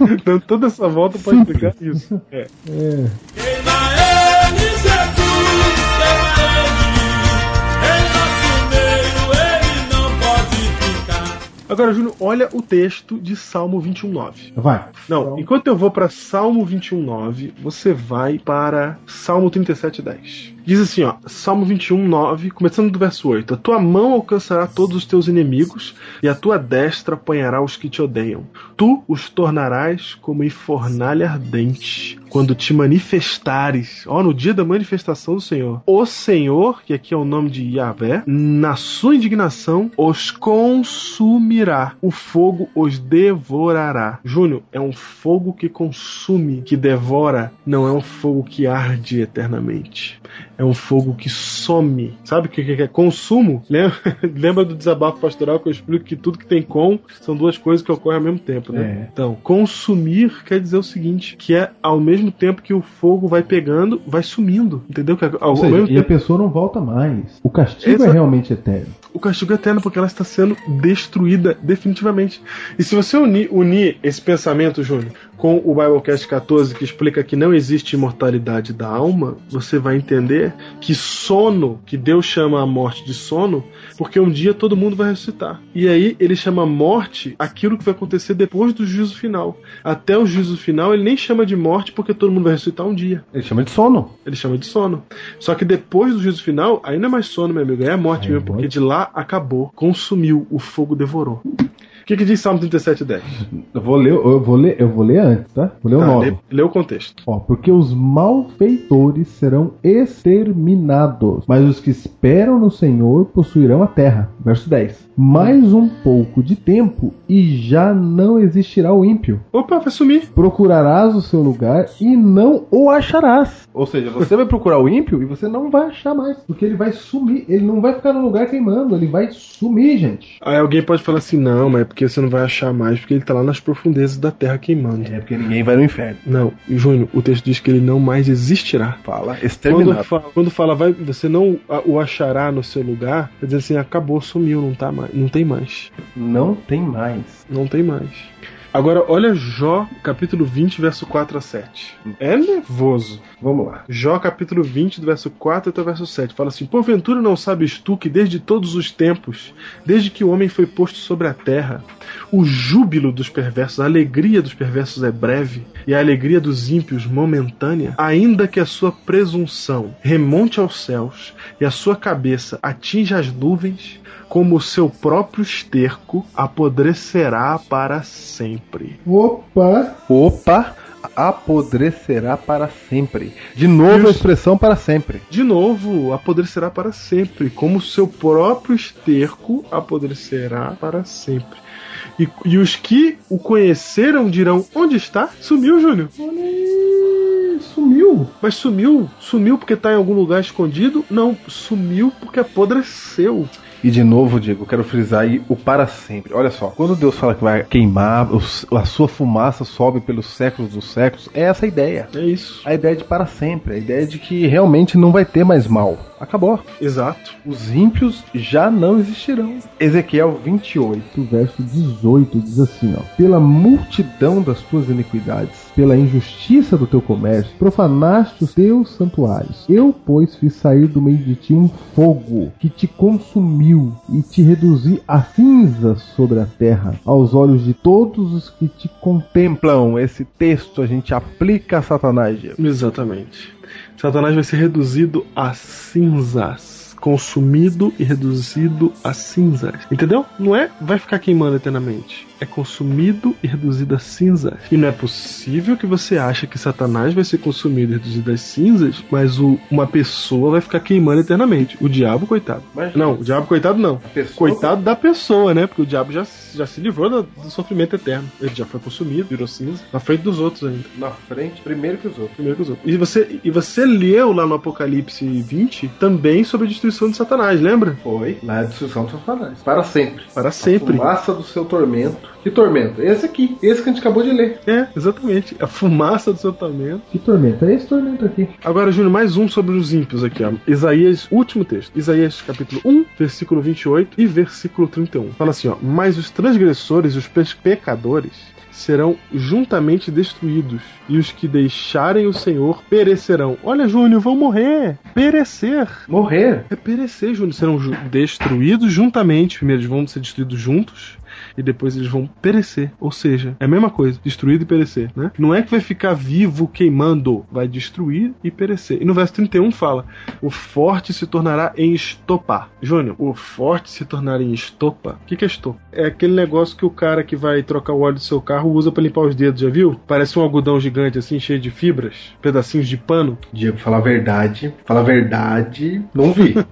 [SPEAKER 2] Então toda essa volta pode explicar isso. É.
[SPEAKER 4] Queima
[SPEAKER 2] Agora, Júnior, olha o texto de Salmo 21.9.
[SPEAKER 3] Vai.
[SPEAKER 2] Não, enquanto eu vou para Salmo 21.9, você vai para Salmo 37.10. Diz assim, ó, Salmo 21.9, começando do verso 8: A tua mão alcançará todos os teus inimigos, e a tua destra apanhará os que te odeiam. Tu os tornarás como em fornalha ardente, quando te manifestares, ó, no dia da manifestação do Senhor. O Senhor, que aqui é o nome de Yahvé, na sua indignação os consumirá, o fogo os devorará. Júnior, é um fogo que consume, que devora, não é um fogo que arde eternamente. É um fogo que some. Sabe o que que é consumo? Lembra, lembra do desabafo pastoral que eu explico que tudo que tem com são duas coisas que ocorrem ao mesmo tempo, né?
[SPEAKER 3] É.
[SPEAKER 2] Então, consumir quer dizer o seguinte, que é ao mesmo tempo que o fogo vai pegando, vai sumindo, entendeu? Que é ao,
[SPEAKER 3] seja, e a
[SPEAKER 2] tempo,
[SPEAKER 3] pessoa não volta mais. O castigo
[SPEAKER 2] Essa-
[SPEAKER 3] é realmente eterno.
[SPEAKER 2] o castigo é eterno porque ela está sendo destruída definitivamente. E se você unir, unir esse pensamento, Júnior, com o Biblecast 14 que explica que não existe imortalidade da alma, você vai entender que sono, que Deus chama a morte de sono, porque um dia todo mundo vai ressuscitar. E aí ele chama morte aquilo que vai acontecer depois do juízo final. Até o juízo final ele nem chama de morte porque todo mundo vai ressuscitar um dia.
[SPEAKER 3] Ele chama de sono.
[SPEAKER 2] Ele chama de sono. Só que depois do juízo final, não é mais sono, meu amigo, é morte
[SPEAKER 3] Aí é
[SPEAKER 2] mesmo, porque
[SPEAKER 3] morte.
[SPEAKER 2] de lá acabou, consumiu, o fogo devorou. O que, que diz Salmo 37, 10?
[SPEAKER 3] Eu vou ler, eu vou ler, eu vou ler antes, tá? Vou ler o
[SPEAKER 2] Tá,
[SPEAKER 3] nove.
[SPEAKER 2] lê, lê o contexto.
[SPEAKER 3] Ó, porque os malfeitores serão exterminados, mas os que esperam no Senhor possuirão a terra. Verso 10. Mais um pouco de tempo e já não existirá o ímpio.
[SPEAKER 2] Opa, vai sumir.
[SPEAKER 3] Procurarás o seu lugar e não o acharás. Ou seja, você vai procurar o ímpio e você não vai achar mais, porque ele vai sumir. Ele não vai ficar no lugar queimando, ele vai sumir, gente.
[SPEAKER 2] Aí alguém pode falar assim, não, mas é porque você não vai achar mais, porque ele tá lá nas profundezas da terra queimando.
[SPEAKER 3] É porque ninguém vai no inferno.
[SPEAKER 2] Não, Júnior, o texto diz que ele não mais existirá.
[SPEAKER 3] Fala,
[SPEAKER 2] Quando
[SPEAKER 3] exterminado.
[SPEAKER 2] fala, quando fala vai, você não o achará no seu lugar, quer dizer assim, acabou, sumiu, não tá mais, não tem mais.
[SPEAKER 3] Não tem mais.
[SPEAKER 2] Não tem mais. Agora, olha Jó, capítulo 20, verso 4 a 7. É nervoso.
[SPEAKER 3] Vamos lá.
[SPEAKER 2] Jó, capítulo 20, do verso 4 até o verso 7. Fala assim: Porventura não sabes tu que desde todos os tempos, desde que o homem foi posto sobre a terra, o júbilo dos perversos, a alegria dos perversos é breve, e a alegria dos ímpios momentânea, ainda que a sua presunção remonte aos céus e a sua cabeça atinja as nuvens, como o seu próprio esterco apodrecerá para sempre.
[SPEAKER 3] Opa! Opa! Apodrecerá para sempre. De novo a
[SPEAKER 2] Isso.
[SPEAKER 3] expressão para sempre.
[SPEAKER 2] De novo, apodrecerá para sempre, como o seu próprio esterco apodrecerá para sempre. E, e os que o conheceram dirão: Onde está? Sumiu, Júnior.
[SPEAKER 3] Olha aí, sumiu.
[SPEAKER 2] Mas sumiu? Sumiu porque está em algum lugar escondido? Não, sumiu porque apodreceu.
[SPEAKER 3] E de novo, Diego, eu quero frisar aí o para sempre. Olha só, quando Deus fala que vai queimar, a sua fumaça sobe pelos séculos dos séculos, é essa a ideia.
[SPEAKER 2] É isso.
[SPEAKER 3] A ideia de para sempre, a ideia de que realmente não vai ter mais mal. Acabou.
[SPEAKER 2] Exato.
[SPEAKER 3] Os ímpios já não existirão. Ezequiel 28.
[SPEAKER 5] O verso 18 diz assim, ó: Pela multidão das tuas iniquidades, pela injustiça do teu comércio, profanaste os teus santuários. Eu, pois, fiz sair do meio de ti um fogo que te consumiu e te reduzi a cinzas sobre a terra, aos olhos de todos os que te
[SPEAKER 3] Templam esse texto, a gente aplica a Satanás.
[SPEAKER 2] Exatamente. Satanás vai ser reduzido a cinzas. Consumido e reduzido a cinzas. Entendeu? Não é vai ficar queimando eternamente. É consumido e reduzido a cinzas. E não é possível que você ache que Satanás vai ser consumido e reduzido a cinzas, mas o- uma pessoa vai ficar queimando eternamente. O diabo, coitado.
[SPEAKER 3] Mas-
[SPEAKER 2] Não, o diabo, coitado, não. Coitado da pessoa, né? Porque o diabo já, já se livrou do, do sofrimento eterno. Ele já foi consumido, virou cinza, na frente dos outros ainda.
[SPEAKER 3] Na frente, primeiro que os outros.
[SPEAKER 2] Primeiro que os outros. E você, e você leu lá no Apocalipse 20 também sobre a destruição de Satanás, lembra?
[SPEAKER 3] Foi na destruição do Satanás. Para sempre.
[SPEAKER 2] Para
[SPEAKER 3] A
[SPEAKER 2] sempre.
[SPEAKER 3] fumaça do seu tormento. Que tormento? Esse aqui. Esse que a gente acabou de ler.
[SPEAKER 2] É, exatamente. A fumaça do seu tormento.
[SPEAKER 5] Que tormento? É esse tormento aqui.
[SPEAKER 2] Agora, Júnior, mais um sobre os ímpios aqui, ó. Isaías, último texto. Isaías capítulo 1, versículo 28 e versículo 31. Fala assim, ó. Mas os transgressores e os pe- pecadores serão juntamente destruídos, e os que deixarem o Senhor perecerão. Olha, Júnior, vão morrer. Perecer.
[SPEAKER 3] Morrer.
[SPEAKER 2] É perecer, Júnior. Serão ju- destruídos juntamente. Primeiro eles vão ser destruídos juntos. E depois eles vão perecer. Ou seja, é a mesma coisa. Destruído e perecer, né? Não é que vai ficar vivo queimando. Vai destruir e perecer. E no verso 31 fala: O forte se tornará em estopa. Júnior, o forte se tornará em estopa. O que, que é estopa? É aquele negócio que o cara que vai trocar o óleo do seu carro usa pra limpar os dedos, já viu? Parece um algodão gigante assim, cheio de fibras, pedacinhos de pano.
[SPEAKER 3] Diego, fala a verdade. Fala a verdade. Não vi.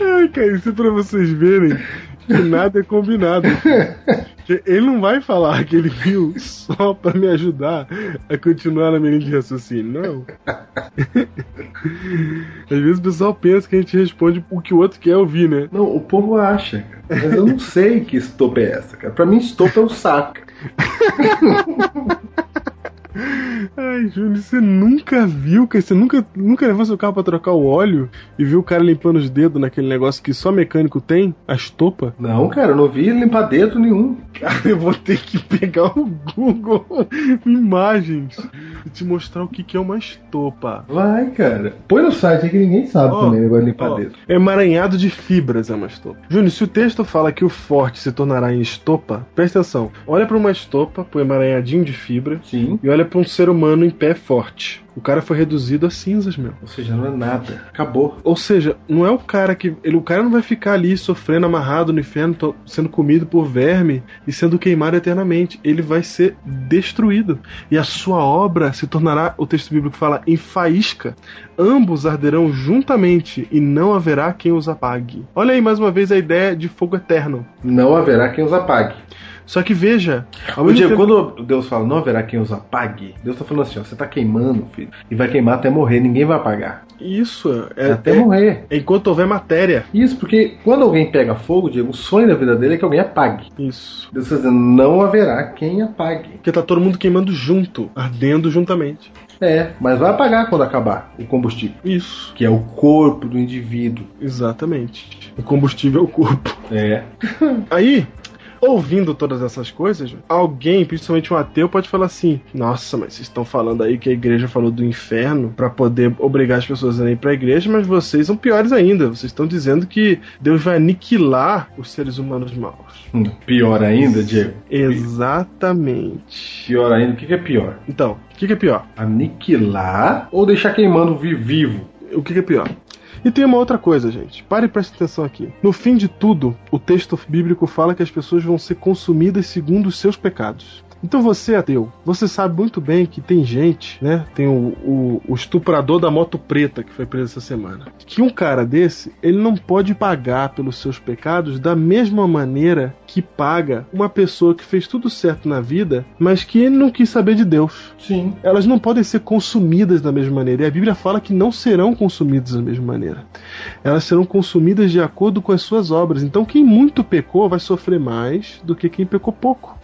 [SPEAKER 2] Ai, cara, isso é pra vocês verem nada é combinado. Ele não vai falar que ele viu só pra me ajudar a continuar na minha linha de raciocínio, não. Às vezes o pessoal pensa que a gente responde o que o outro quer ouvir, né?
[SPEAKER 3] Não, o povo acha, cara. Mas eu não sei que estopa é essa, cara. Pra mim, estopa é o saco.
[SPEAKER 2] Ai, Júnior, você nunca viu, cara? Você nunca, nunca levou seu carro pra trocar o óleo e viu o cara limpando os dedos naquele negócio que só mecânico tem? A estopa?
[SPEAKER 3] Não, cara, eu não vi limpar dedo nenhum.
[SPEAKER 2] Cara, eu vou ter que pegar o Google Imagens e te mostrar o que, que é uma estopa.
[SPEAKER 3] Vai, cara.
[SPEAKER 5] Põe no site aí que ninguém sabe
[SPEAKER 2] Ó,
[SPEAKER 5] também, negócio de limpar
[SPEAKER 2] Ó,
[SPEAKER 5] dedo.
[SPEAKER 2] Emaranhado de fibras é uma estopa. Júnior, se o texto fala que o forte se tornará em estopa, presta atenção. Olha pra uma estopa, pro emaranhadinho de fibra,
[SPEAKER 3] Sim.
[SPEAKER 2] e olha pra um ser humano em pé forte. O cara foi reduzido a cinzas, meu.
[SPEAKER 3] Ou seja, não é nada. Acabou.
[SPEAKER 2] Ou seja, não é o cara que. Ele, o cara não vai ficar ali sofrendo amarrado no inferno, to- sendo comido por verme e sendo queimado eternamente. Ele vai ser destruído. E a sua obra se tornará, o texto bíblico fala, em faísca. Ambos arderão juntamente e não haverá quem os apague. Olha aí mais uma vez a ideia de fogo eterno.
[SPEAKER 3] Não haverá quem os apague.
[SPEAKER 2] Só que veja, ao
[SPEAKER 3] Diego,
[SPEAKER 2] tempo-
[SPEAKER 3] quando Deus fala não haverá quem os apague, Deus tá falando assim, ó, você tá queimando, filho, e vai queimar até morrer, ninguém vai apagar.
[SPEAKER 2] isso é,
[SPEAKER 3] até
[SPEAKER 2] é-
[SPEAKER 3] morrer.
[SPEAKER 2] enquanto houver matéria.
[SPEAKER 3] Isso, porque quando alguém pega fogo, Diego, o sonho da vida dele é que alguém apague.
[SPEAKER 2] Isso.
[SPEAKER 3] Deus tá dizendo, não haverá quem apague.
[SPEAKER 2] Porque tá todo mundo queimando junto, ardendo juntamente.
[SPEAKER 3] É, mas vai apagar quando acabar o combustível,
[SPEAKER 2] Isso.
[SPEAKER 3] que é o corpo do indivíduo.
[SPEAKER 2] Exatamente. O combustível é o corpo.
[SPEAKER 3] É.
[SPEAKER 2] Aí, ouvindo todas essas coisas, alguém, principalmente um ateu, pode falar assim: Nossa, mas vocês estão falando aí que a igreja falou do inferno pra poder obrigar as pessoas a ir pra igreja, mas vocês são piores ainda. Vocês estão dizendo que Deus vai aniquilar os seres humanos maus.
[SPEAKER 3] Hum, Pior ainda, Diego.
[SPEAKER 2] Exatamente.
[SPEAKER 3] Pior ainda, o que é pior?
[SPEAKER 2] Então, o que, é pior?
[SPEAKER 3] Aniquilar ou deixar queimando vi- vivo?
[SPEAKER 2] O que é pior? E tem uma outra coisa, gente. Pare e preste atenção aqui. No fim de tudo, o texto bíblico fala que as pessoas vão ser consumidas segundo os seus pecados. Então você, ateu, você sabe muito bem que tem gente, né? Tem o, o, o estuprador da moto preta que foi preso essa semana. Que um cara desse, ele não pode pagar pelos seus pecados da mesma maneira que paga uma pessoa que fez tudo certo na vida, mas que não quis saber de Deus.
[SPEAKER 6] Sim.
[SPEAKER 2] Elas não podem ser consumidas da mesma maneira. E a Bíblia fala que não serão consumidas da mesma maneira. Elas serão consumidas de acordo com as suas obras. Então, quem muito pecou vai sofrer mais do que quem pecou pouco.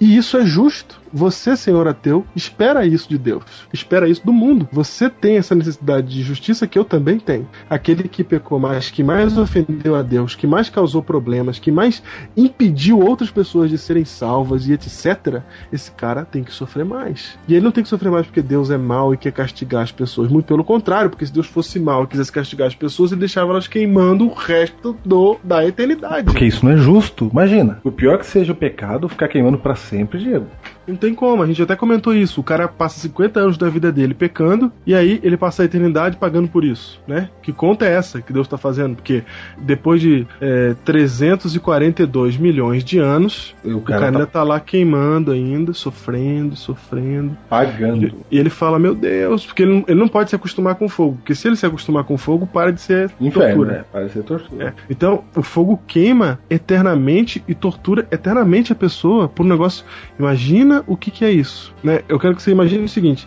[SPEAKER 2] E isso é justo. custo Você, senhor ateu, espera isso de Deus. Espera isso do mundo. Você tem essa necessidade de justiça que eu também tenho. Aquele que pecou mais, que mais ofendeu a Deus, que mais causou problemas, que mais impediu outras pessoas de serem salvas e etc. Esse cara tem que sofrer mais. E ele não tem que sofrer mais porque Deus é mau e quer castigar as pessoas. Muito pelo contrário, porque se Deus fosse mau e quisesse castigar as pessoas, ele deixava elas queimando o resto do, da eternidade.
[SPEAKER 6] Porque isso não é justo. Imagina. O pior que seja o pecado, ficar queimando pra sempre, Diego.
[SPEAKER 2] Não tem como, a gente até comentou isso. O cara passa 50 anos da vida dele pecando e aí ele passa a eternidade pagando por isso, né? Que conta é essa que Deus está fazendo? Porque depois de é, 342 milhões de anos,
[SPEAKER 6] o
[SPEAKER 2] o cara,
[SPEAKER 6] cara
[SPEAKER 2] ainda
[SPEAKER 6] tá
[SPEAKER 2] tá lá queimando ainda, sofrendo, sofrendo.
[SPEAKER 6] pagando.
[SPEAKER 2] E ele fala, meu Deus, porque ele não, ele não pode se acostumar com fogo. Porque se ele se acostumar com fogo, para de ser
[SPEAKER 6] Inferno,
[SPEAKER 2] tortura.
[SPEAKER 6] né? Parece ser tortura.
[SPEAKER 2] É. Então, o fogo queima eternamente e tortura eternamente a pessoa por um negócio. Imagina o que, que é isso. Né? Eu quero que você imagine o seguinte.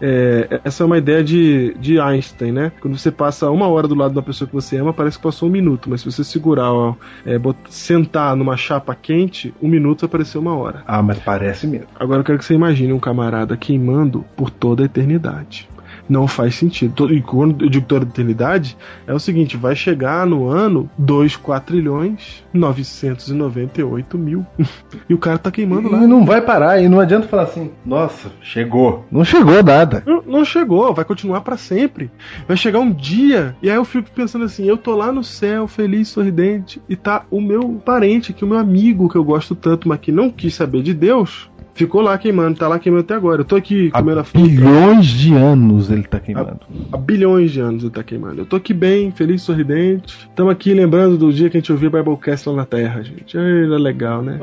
[SPEAKER 2] é, essa é uma ideia de, de Einstein, né? Quando você passa uma hora do lado da pessoa que você ama, parece que passou um minuto. Mas se você segurar, ó, é, bot- sentar numa chapa quente, um minuto vai parecer uma hora.
[SPEAKER 6] Ah, mas parece mesmo.
[SPEAKER 2] Agora eu quero que você imagine um camarada queimando por toda a eternidade. Não faz sentido. E quando eu digo toda a eternidade, é o seguinte: vai chegar no ano 2 quatrilhões 998 mil. e o cara tá queimando lá.
[SPEAKER 6] E não vai parar, e não adianta falar assim, nossa, chegou. Não chegou nada.
[SPEAKER 2] Não, não chegou, vai continuar pra sempre. Vai chegar um dia, e aí eu fico pensando assim: eu tô lá no céu, feliz, sorridente, e tá o meu parente, que o meu amigo que eu gosto tanto, mas que não quis saber de Deus, ficou lá queimando, tá lá queimando até agora. Eu tô aqui
[SPEAKER 6] Há
[SPEAKER 2] comendo a fruta.
[SPEAKER 6] bilhões de anos ele tá queimando.
[SPEAKER 2] Há bilhões de anos ele tá queimando. Eu tô aqui bem, feliz, sorridente. Estamos aqui lembrando do dia que a gente ouvia Biblecast lá na Terra, gente. Era legal, né?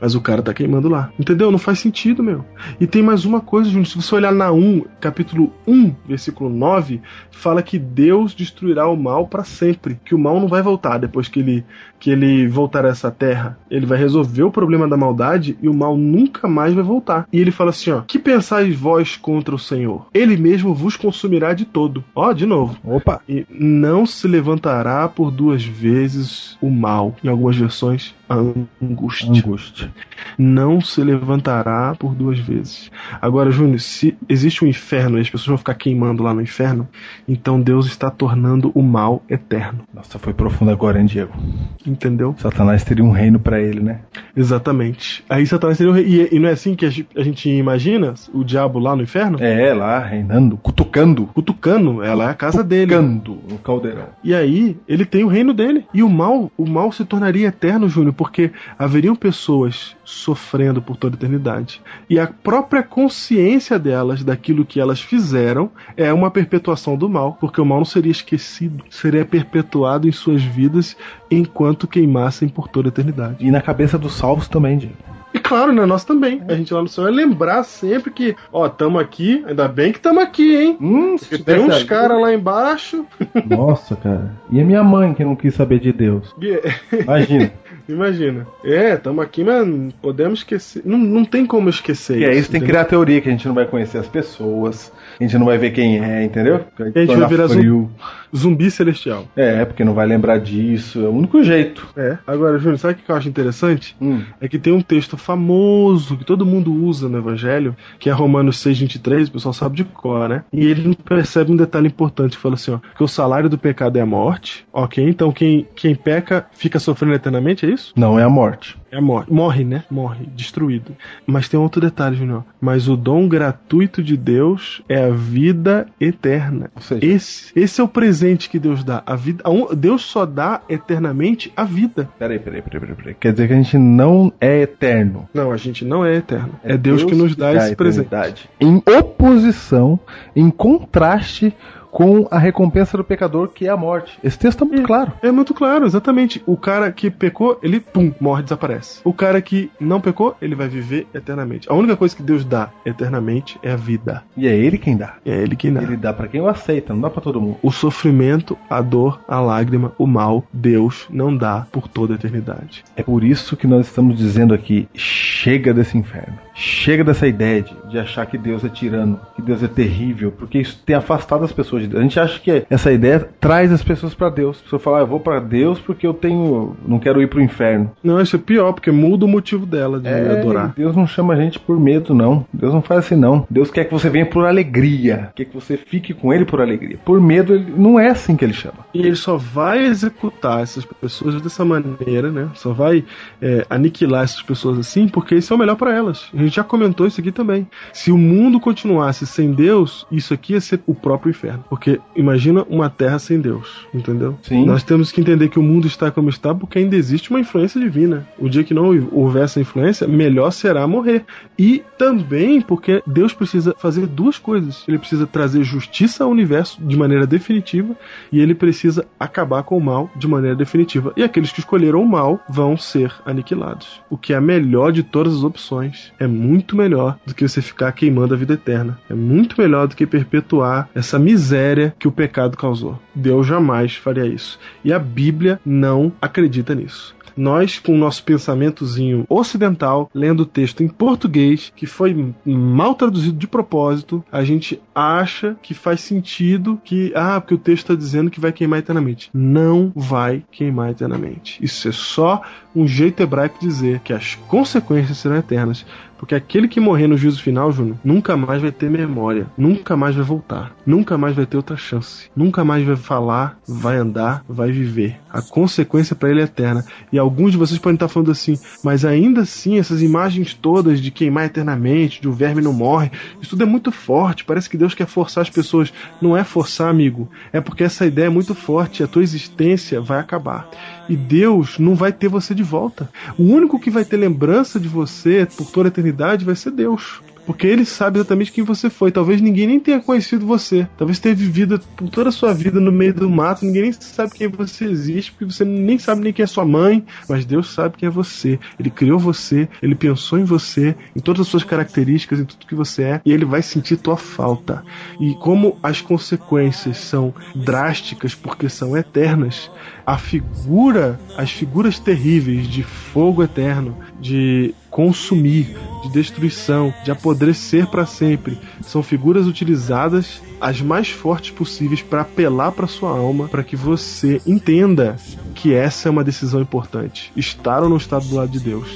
[SPEAKER 2] Mas o cara tá queimando lá. Entendeu? Não faz sentido, meu. E tem mais uma coisa, Júnior. Se você olhar na 1, capítulo 1, versículo 9, fala que Deus destruirá o mal para sempre. Que o mal não vai voltar depois que ele, que ele voltar a essa terra. Ele vai resolver o problema da maldade e o mal nunca mais vai voltar. E ele fala assim: ó, que pensais vós contra o Senhor? Ele mesmo vos consumirá de todo. Ó, de novo.
[SPEAKER 6] Opa!
[SPEAKER 2] E não se levantará por duas vezes o mal. Em algumas versões, angústia.
[SPEAKER 6] Angústia.
[SPEAKER 2] Não se levantará por duas vezes. Agora, Júnior, se existe um inferno e as pessoas vão ficar queimando lá no inferno, então Deus está tornando o mal eterno.
[SPEAKER 6] Nossa, foi profundo agora, hein, Diego?
[SPEAKER 2] Entendeu?
[SPEAKER 6] Satanás teria um reino pra ele, né?
[SPEAKER 2] Exatamente. Aí Satanás seria o rei. E, e não é assim que a gente, imagina o diabo lá no inferno?
[SPEAKER 6] É, lá, reinando, cutucando.
[SPEAKER 2] Cutucando, ela é a casa dele.
[SPEAKER 6] Cutucando no caldeirão.
[SPEAKER 2] E aí, ele tem o reino dele. E o mal, o mal se tornaria eterno, Júnior, porque haveriam pessoas sofrendo por toda a eternidade. E a própria consciência delas daquilo que elas fizeram é uma perpetuação do mal, porque o mal não seria esquecido, seria perpetuado em suas vidas enquanto queimassem por toda a eternidade.
[SPEAKER 6] E na cabeça dos salvos também, Diego.
[SPEAKER 2] E claro, né, nós também. A gente lá no céu vai lembrar sempre que, ó, tamo aqui, ainda bem que tamo aqui, hein?
[SPEAKER 6] Hum,
[SPEAKER 2] Porque tem uns caras lá embaixo.
[SPEAKER 7] Nossa, cara. E a minha mãe que não quis saber de Deus? Imagina.
[SPEAKER 2] Imagina. É, tamo aqui, mas não podemos esquecer. Não, não tem como esquecer.
[SPEAKER 6] E é isso, tem que criar teoria que a gente não vai conhecer as pessoas, a gente não vai ver quem é, entendeu?
[SPEAKER 2] a gente vai virar
[SPEAKER 6] frio.
[SPEAKER 2] Zumbi celestial.
[SPEAKER 6] É, porque não vai lembrar disso, é o único jeito.
[SPEAKER 2] É. Agora, Júnior, sabe o que eu acho interessante?
[SPEAKER 6] Hum.
[SPEAKER 2] É que tem um texto famoso que todo mundo usa no Evangelho, que é Romanos 6,23, o pessoal sabe de cor, né? E ele percebe um detalhe importante, fala assim, ó, que o salário do pecado é a morte, ok? Então quem, quem peca fica sofrendo eternamente, é isso?
[SPEAKER 6] Não é a morte.
[SPEAKER 2] É a morte. Morre, né? Morre, destruído. Mas tem outro detalhe, Júnior. Mas o dom gratuito de Deus é a vida eterna.
[SPEAKER 6] Ou seja,
[SPEAKER 2] Esse, esse é o presente que Deus dá. A vida, a Deus só dá eternamente a vida.
[SPEAKER 6] peraí, peraí, peraí, peraí, peraí. Quer dizer que a gente não é eterno.
[SPEAKER 2] Não, a gente não é eterno. É, Deus, que nos dá esse presente.
[SPEAKER 6] Em oposição, em contraste com a recompensa do pecador, que é a morte. Esse texto tá muito claro.
[SPEAKER 2] É muito claro, exatamente. O cara que pecou, ele, pum, morre, desaparece. O cara que não pecou, ele vai viver eternamente. A única coisa que Deus dá eternamente é a vida.
[SPEAKER 6] E é ele quem dá.
[SPEAKER 2] É ele quem dá.
[SPEAKER 6] Ele dá pra quem o aceita, não dá pra todo mundo.
[SPEAKER 2] O sofrimento, a dor, a lágrima, o mal, Deus não dá por toda a eternidade.
[SPEAKER 6] É por isso que nós estamos dizendo aqui: chega desse inferno. Chega dessa ideia de, de achar que Deus é tirano, que Deus é terrível, porque isso tem afastado as pessoas de Deus. A gente acha que essa ideia traz as pessoas pra Deus. A pessoa fala, ah, eu vou pra Deus porque eu tenho. não quero ir pro inferno.
[SPEAKER 2] Não, isso é pior, porque muda o motivo dela de
[SPEAKER 6] É,
[SPEAKER 2] adorar.
[SPEAKER 6] Deus não chama a gente por medo, não. Deus não faz assim, não. Deus quer que você venha por alegria. Quer que você fique com Ele por alegria. Por medo, ele, não é assim que Ele chama.
[SPEAKER 2] E ele só vai executar essas pessoas dessa maneira, né? Só vai é, aniquilar essas pessoas assim, porque isso é o melhor pra elas. A gente já comentou isso aqui também. Se o mundo continuasse sem Deus, isso aqui ia ser o próprio inferno. Porque imagina uma terra sem Deus, entendeu?
[SPEAKER 6] Sim.
[SPEAKER 2] Nós temos que entender que o mundo está como está porque ainda existe uma influência divina. O dia que não houver essa influência, melhor será morrer. E também porque Deus precisa fazer duas coisas. Ele precisa trazer justiça ao universo de maneira definitiva e ele precisa acabar com o mal de maneira definitiva. E aqueles que escolheram o mal vão ser aniquilados. O que é a melhor de todas as opções. É muito melhor do que você ficar queimando a vida eterna. É muito melhor do que perpetuar essa miséria que o pecado causou. Deus jamais faria isso. E a Bíblia não acredita nisso nós, com o nosso pensamentozinho ocidental, lendo o texto em português, que foi mal traduzido de propósito, a gente acha que faz sentido que, ah, porque o texto está dizendo que vai queimar eternamente. Não vai queimar eternamente. Isso é só um jeito hebraico de dizer que as consequências serão eternas. Porque aquele que morrer no juízo final, Júnior, nunca mais vai ter memória, nunca mais vai voltar, nunca mais vai ter outra chance, nunca mais vai falar, vai andar, vai viver. A consequência para ele é eterna. E alguns de vocês podem estar falando assim, mas ainda assim, essas imagens todas de queimar eternamente, de o verme não morre, isso tudo é muito forte. Parece que Deus quer forçar as pessoas. Não é forçar, amigo. É porque essa ideia é muito forte a tua existência vai acabar. E Deus não vai ter você de volta. O único que vai ter lembrança de você por toda a eternidade vai ser Deus. Porque ele sabe exatamente quem você foi. Talvez ninguém nem tenha conhecido você. Talvez tenha vivido por toda a sua vida no meio do mato. Ninguém nem sabe quem você existe, porque você nem sabe nem quem é sua mãe. Mas Deus sabe quem é você. Ele criou você, ele pensou em você, em todas as suas características, em tudo que você é, e ele vai sentir tua falta. E como as consequências são drásticas porque são eternas, a figura, as figuras terríveis de fogo eterno, de consumir, de destruição, de apodrecer para sempre, são figuras utilizadas as mais fortes possíveis para apelar para sua alma, para que você entenda que essa é uma decisão importante, estar ou não estar do lado de Deus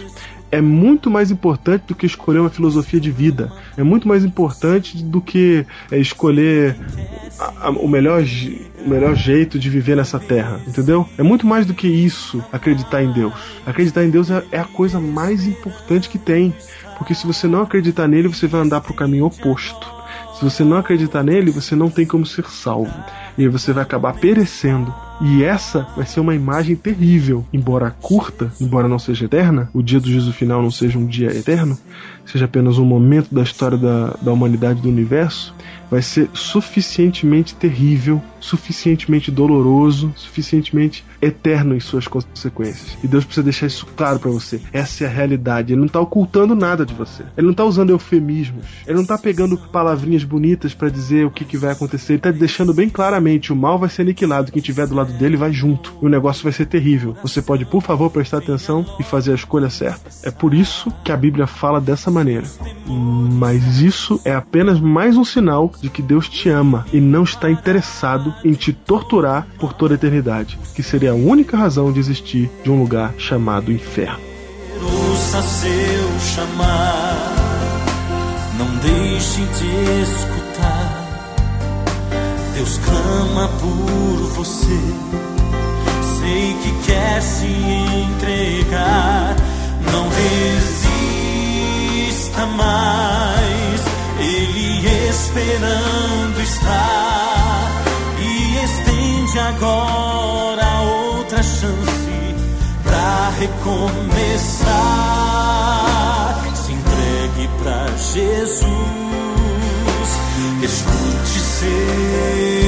[SPEAKER 2] é muito mais importante do que escolher uma filosofia de vida. É muito mais importante do que é, escolher a- a- o, melhor, o melhor jeito de viver nessa terra. Entendeu? É muito mais do que isso acreditar em Deus. Acreditar em Deus é, é a coisa mais importante que tem. Porque se você não acreditar nele, você vai andar para o caminho oposto. Se você não acreditar nele, você não tem como ser salvo. E você vai acabar perecendo. E essa vai ser uma imagem terrível. Embora curta, embora não seja eterna, o dia do juízo final não seja um dia eterno, seja apenas um momento da história da, da humanidade do universo, vai ser suficientemente terrível, suficientemente doloroso, suficientemente eterno em suas consequências. E Deus precisa deixar isso claro para você. Essa é a realidade. Ele não tá ocultando nada de você. Ele não tá usando eufemismos. Ele não tá pegando palavrinhas bonitas para dizer o que, que vai acontecer. Ele tá deixando bem claramente: o mal vai ser aniquilado. Quem tiver do lado dele vai junto. E o negócio vai ser terrível. Você pode, por favor, prestar atenção e fazer a escolha certa. É por isso que a Bíblia fala dessa maneira. Mas isso é apenas mais um sinal de que Deus te ama e não está interessado em te torturar por toda a eternidade, que seria a única razão de existir de um lugar chamado inferno.
[SPEAKER 4] ouça seu chamar, não deixe de escutar. Deus clama por você, sei que quer se entregar. Não esperando está e estende agora outra chance pra recomeçar. Se entregue pra Jesus, escute seu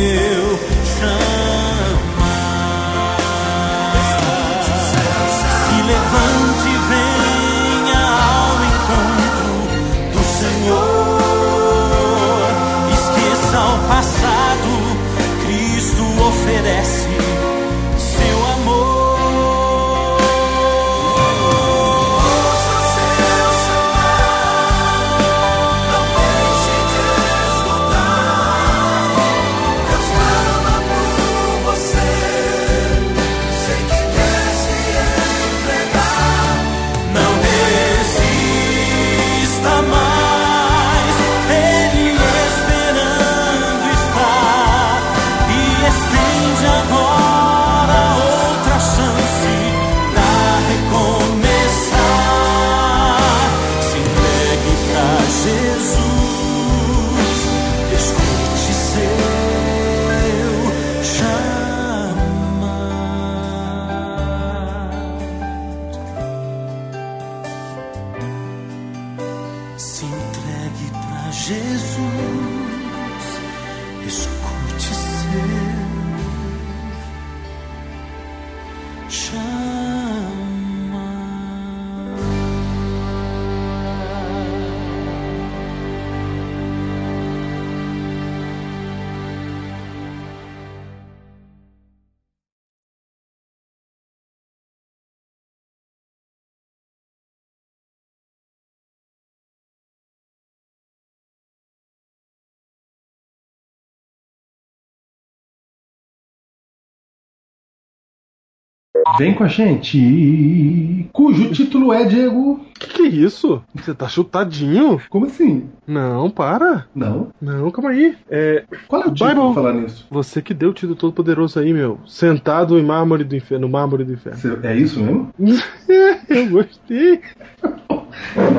[SPEAKER 3] Vem com a gente, cujo título é, Diego.
[SPEAKER 2] Que que é isso? Você tá chutadinho?
[SPEAKER 3] Como assim?
[SPEAKER 2] Não, para.
[SPEAKER 3] Não.
[SPEAKER 2] Não, calma aí. É.
[SPEAKER 3] Qual é o título
[SPEAKER 2] Bible.
[SPEAKER 3] pra falar nisso?
[SPEAKER 2] Você que deu o título todo poderoso aí, meu. Sentado em mármore do inferno, no mármore do inferno.
[SPEAKER 3] Cê- É isso mesmo?
[SPEAKER 2] eu gostei.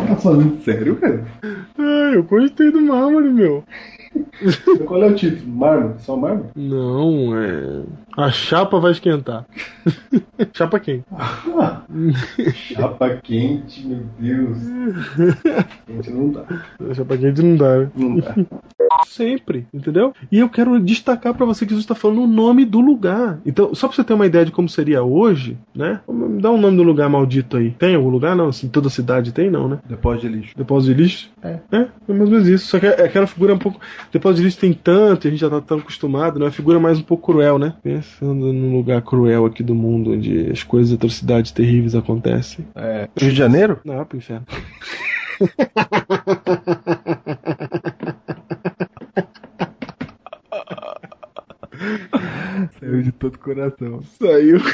[SPEAKER 3] Tá falando sério, cara?
[SPEAKER 2] Ah, eu gostei do mármore, meu.
[SPEAKER 3] Qual é o título? Mármore? Só mármore?
[SPEAKER 2] Não, é. A chapa vai esquentar. chapa quem?
[SPEAKER 3] Chapa quente, meu Deus. Quente não dá.
[SPEAKER 2] Chapa quente não dá, né?
[SPEAKER 3] Não dá.
[SPEAKER 2] Sempre, entendeu? E eu quero destacar pra você que Jesus está falando o nome do lugar. Então, só pra você ter uma ideia de como seria hoje, né? Me dá um nome do lugar maldito aí. Tem algum lugar? Não, assim, toda cidade tem, não, né?
[SPEAKER 3] Depósito de lixo.
[SPEAKER 2] Depósito de lixo?
[SPEAKER 3] É.
[SPEAKER 2] É, é mais ou menos isso. Só que é- aquela figura é um pouco. Depois disso tem tanto, a gente já tá tão acostumado, né? Uma figura mais um pouco cruel, né? Pensando num lugar cruel aqui do mundo, onde as coisas, atrocidades terríveis acontecem.
[SPEAKER 3] É. Rio de Janeiro?
[SPEAKER 2] Não, pro inferno.
[SPEAKER 3] Saiu de todo coração.
[SPEAKER 2] Saiu.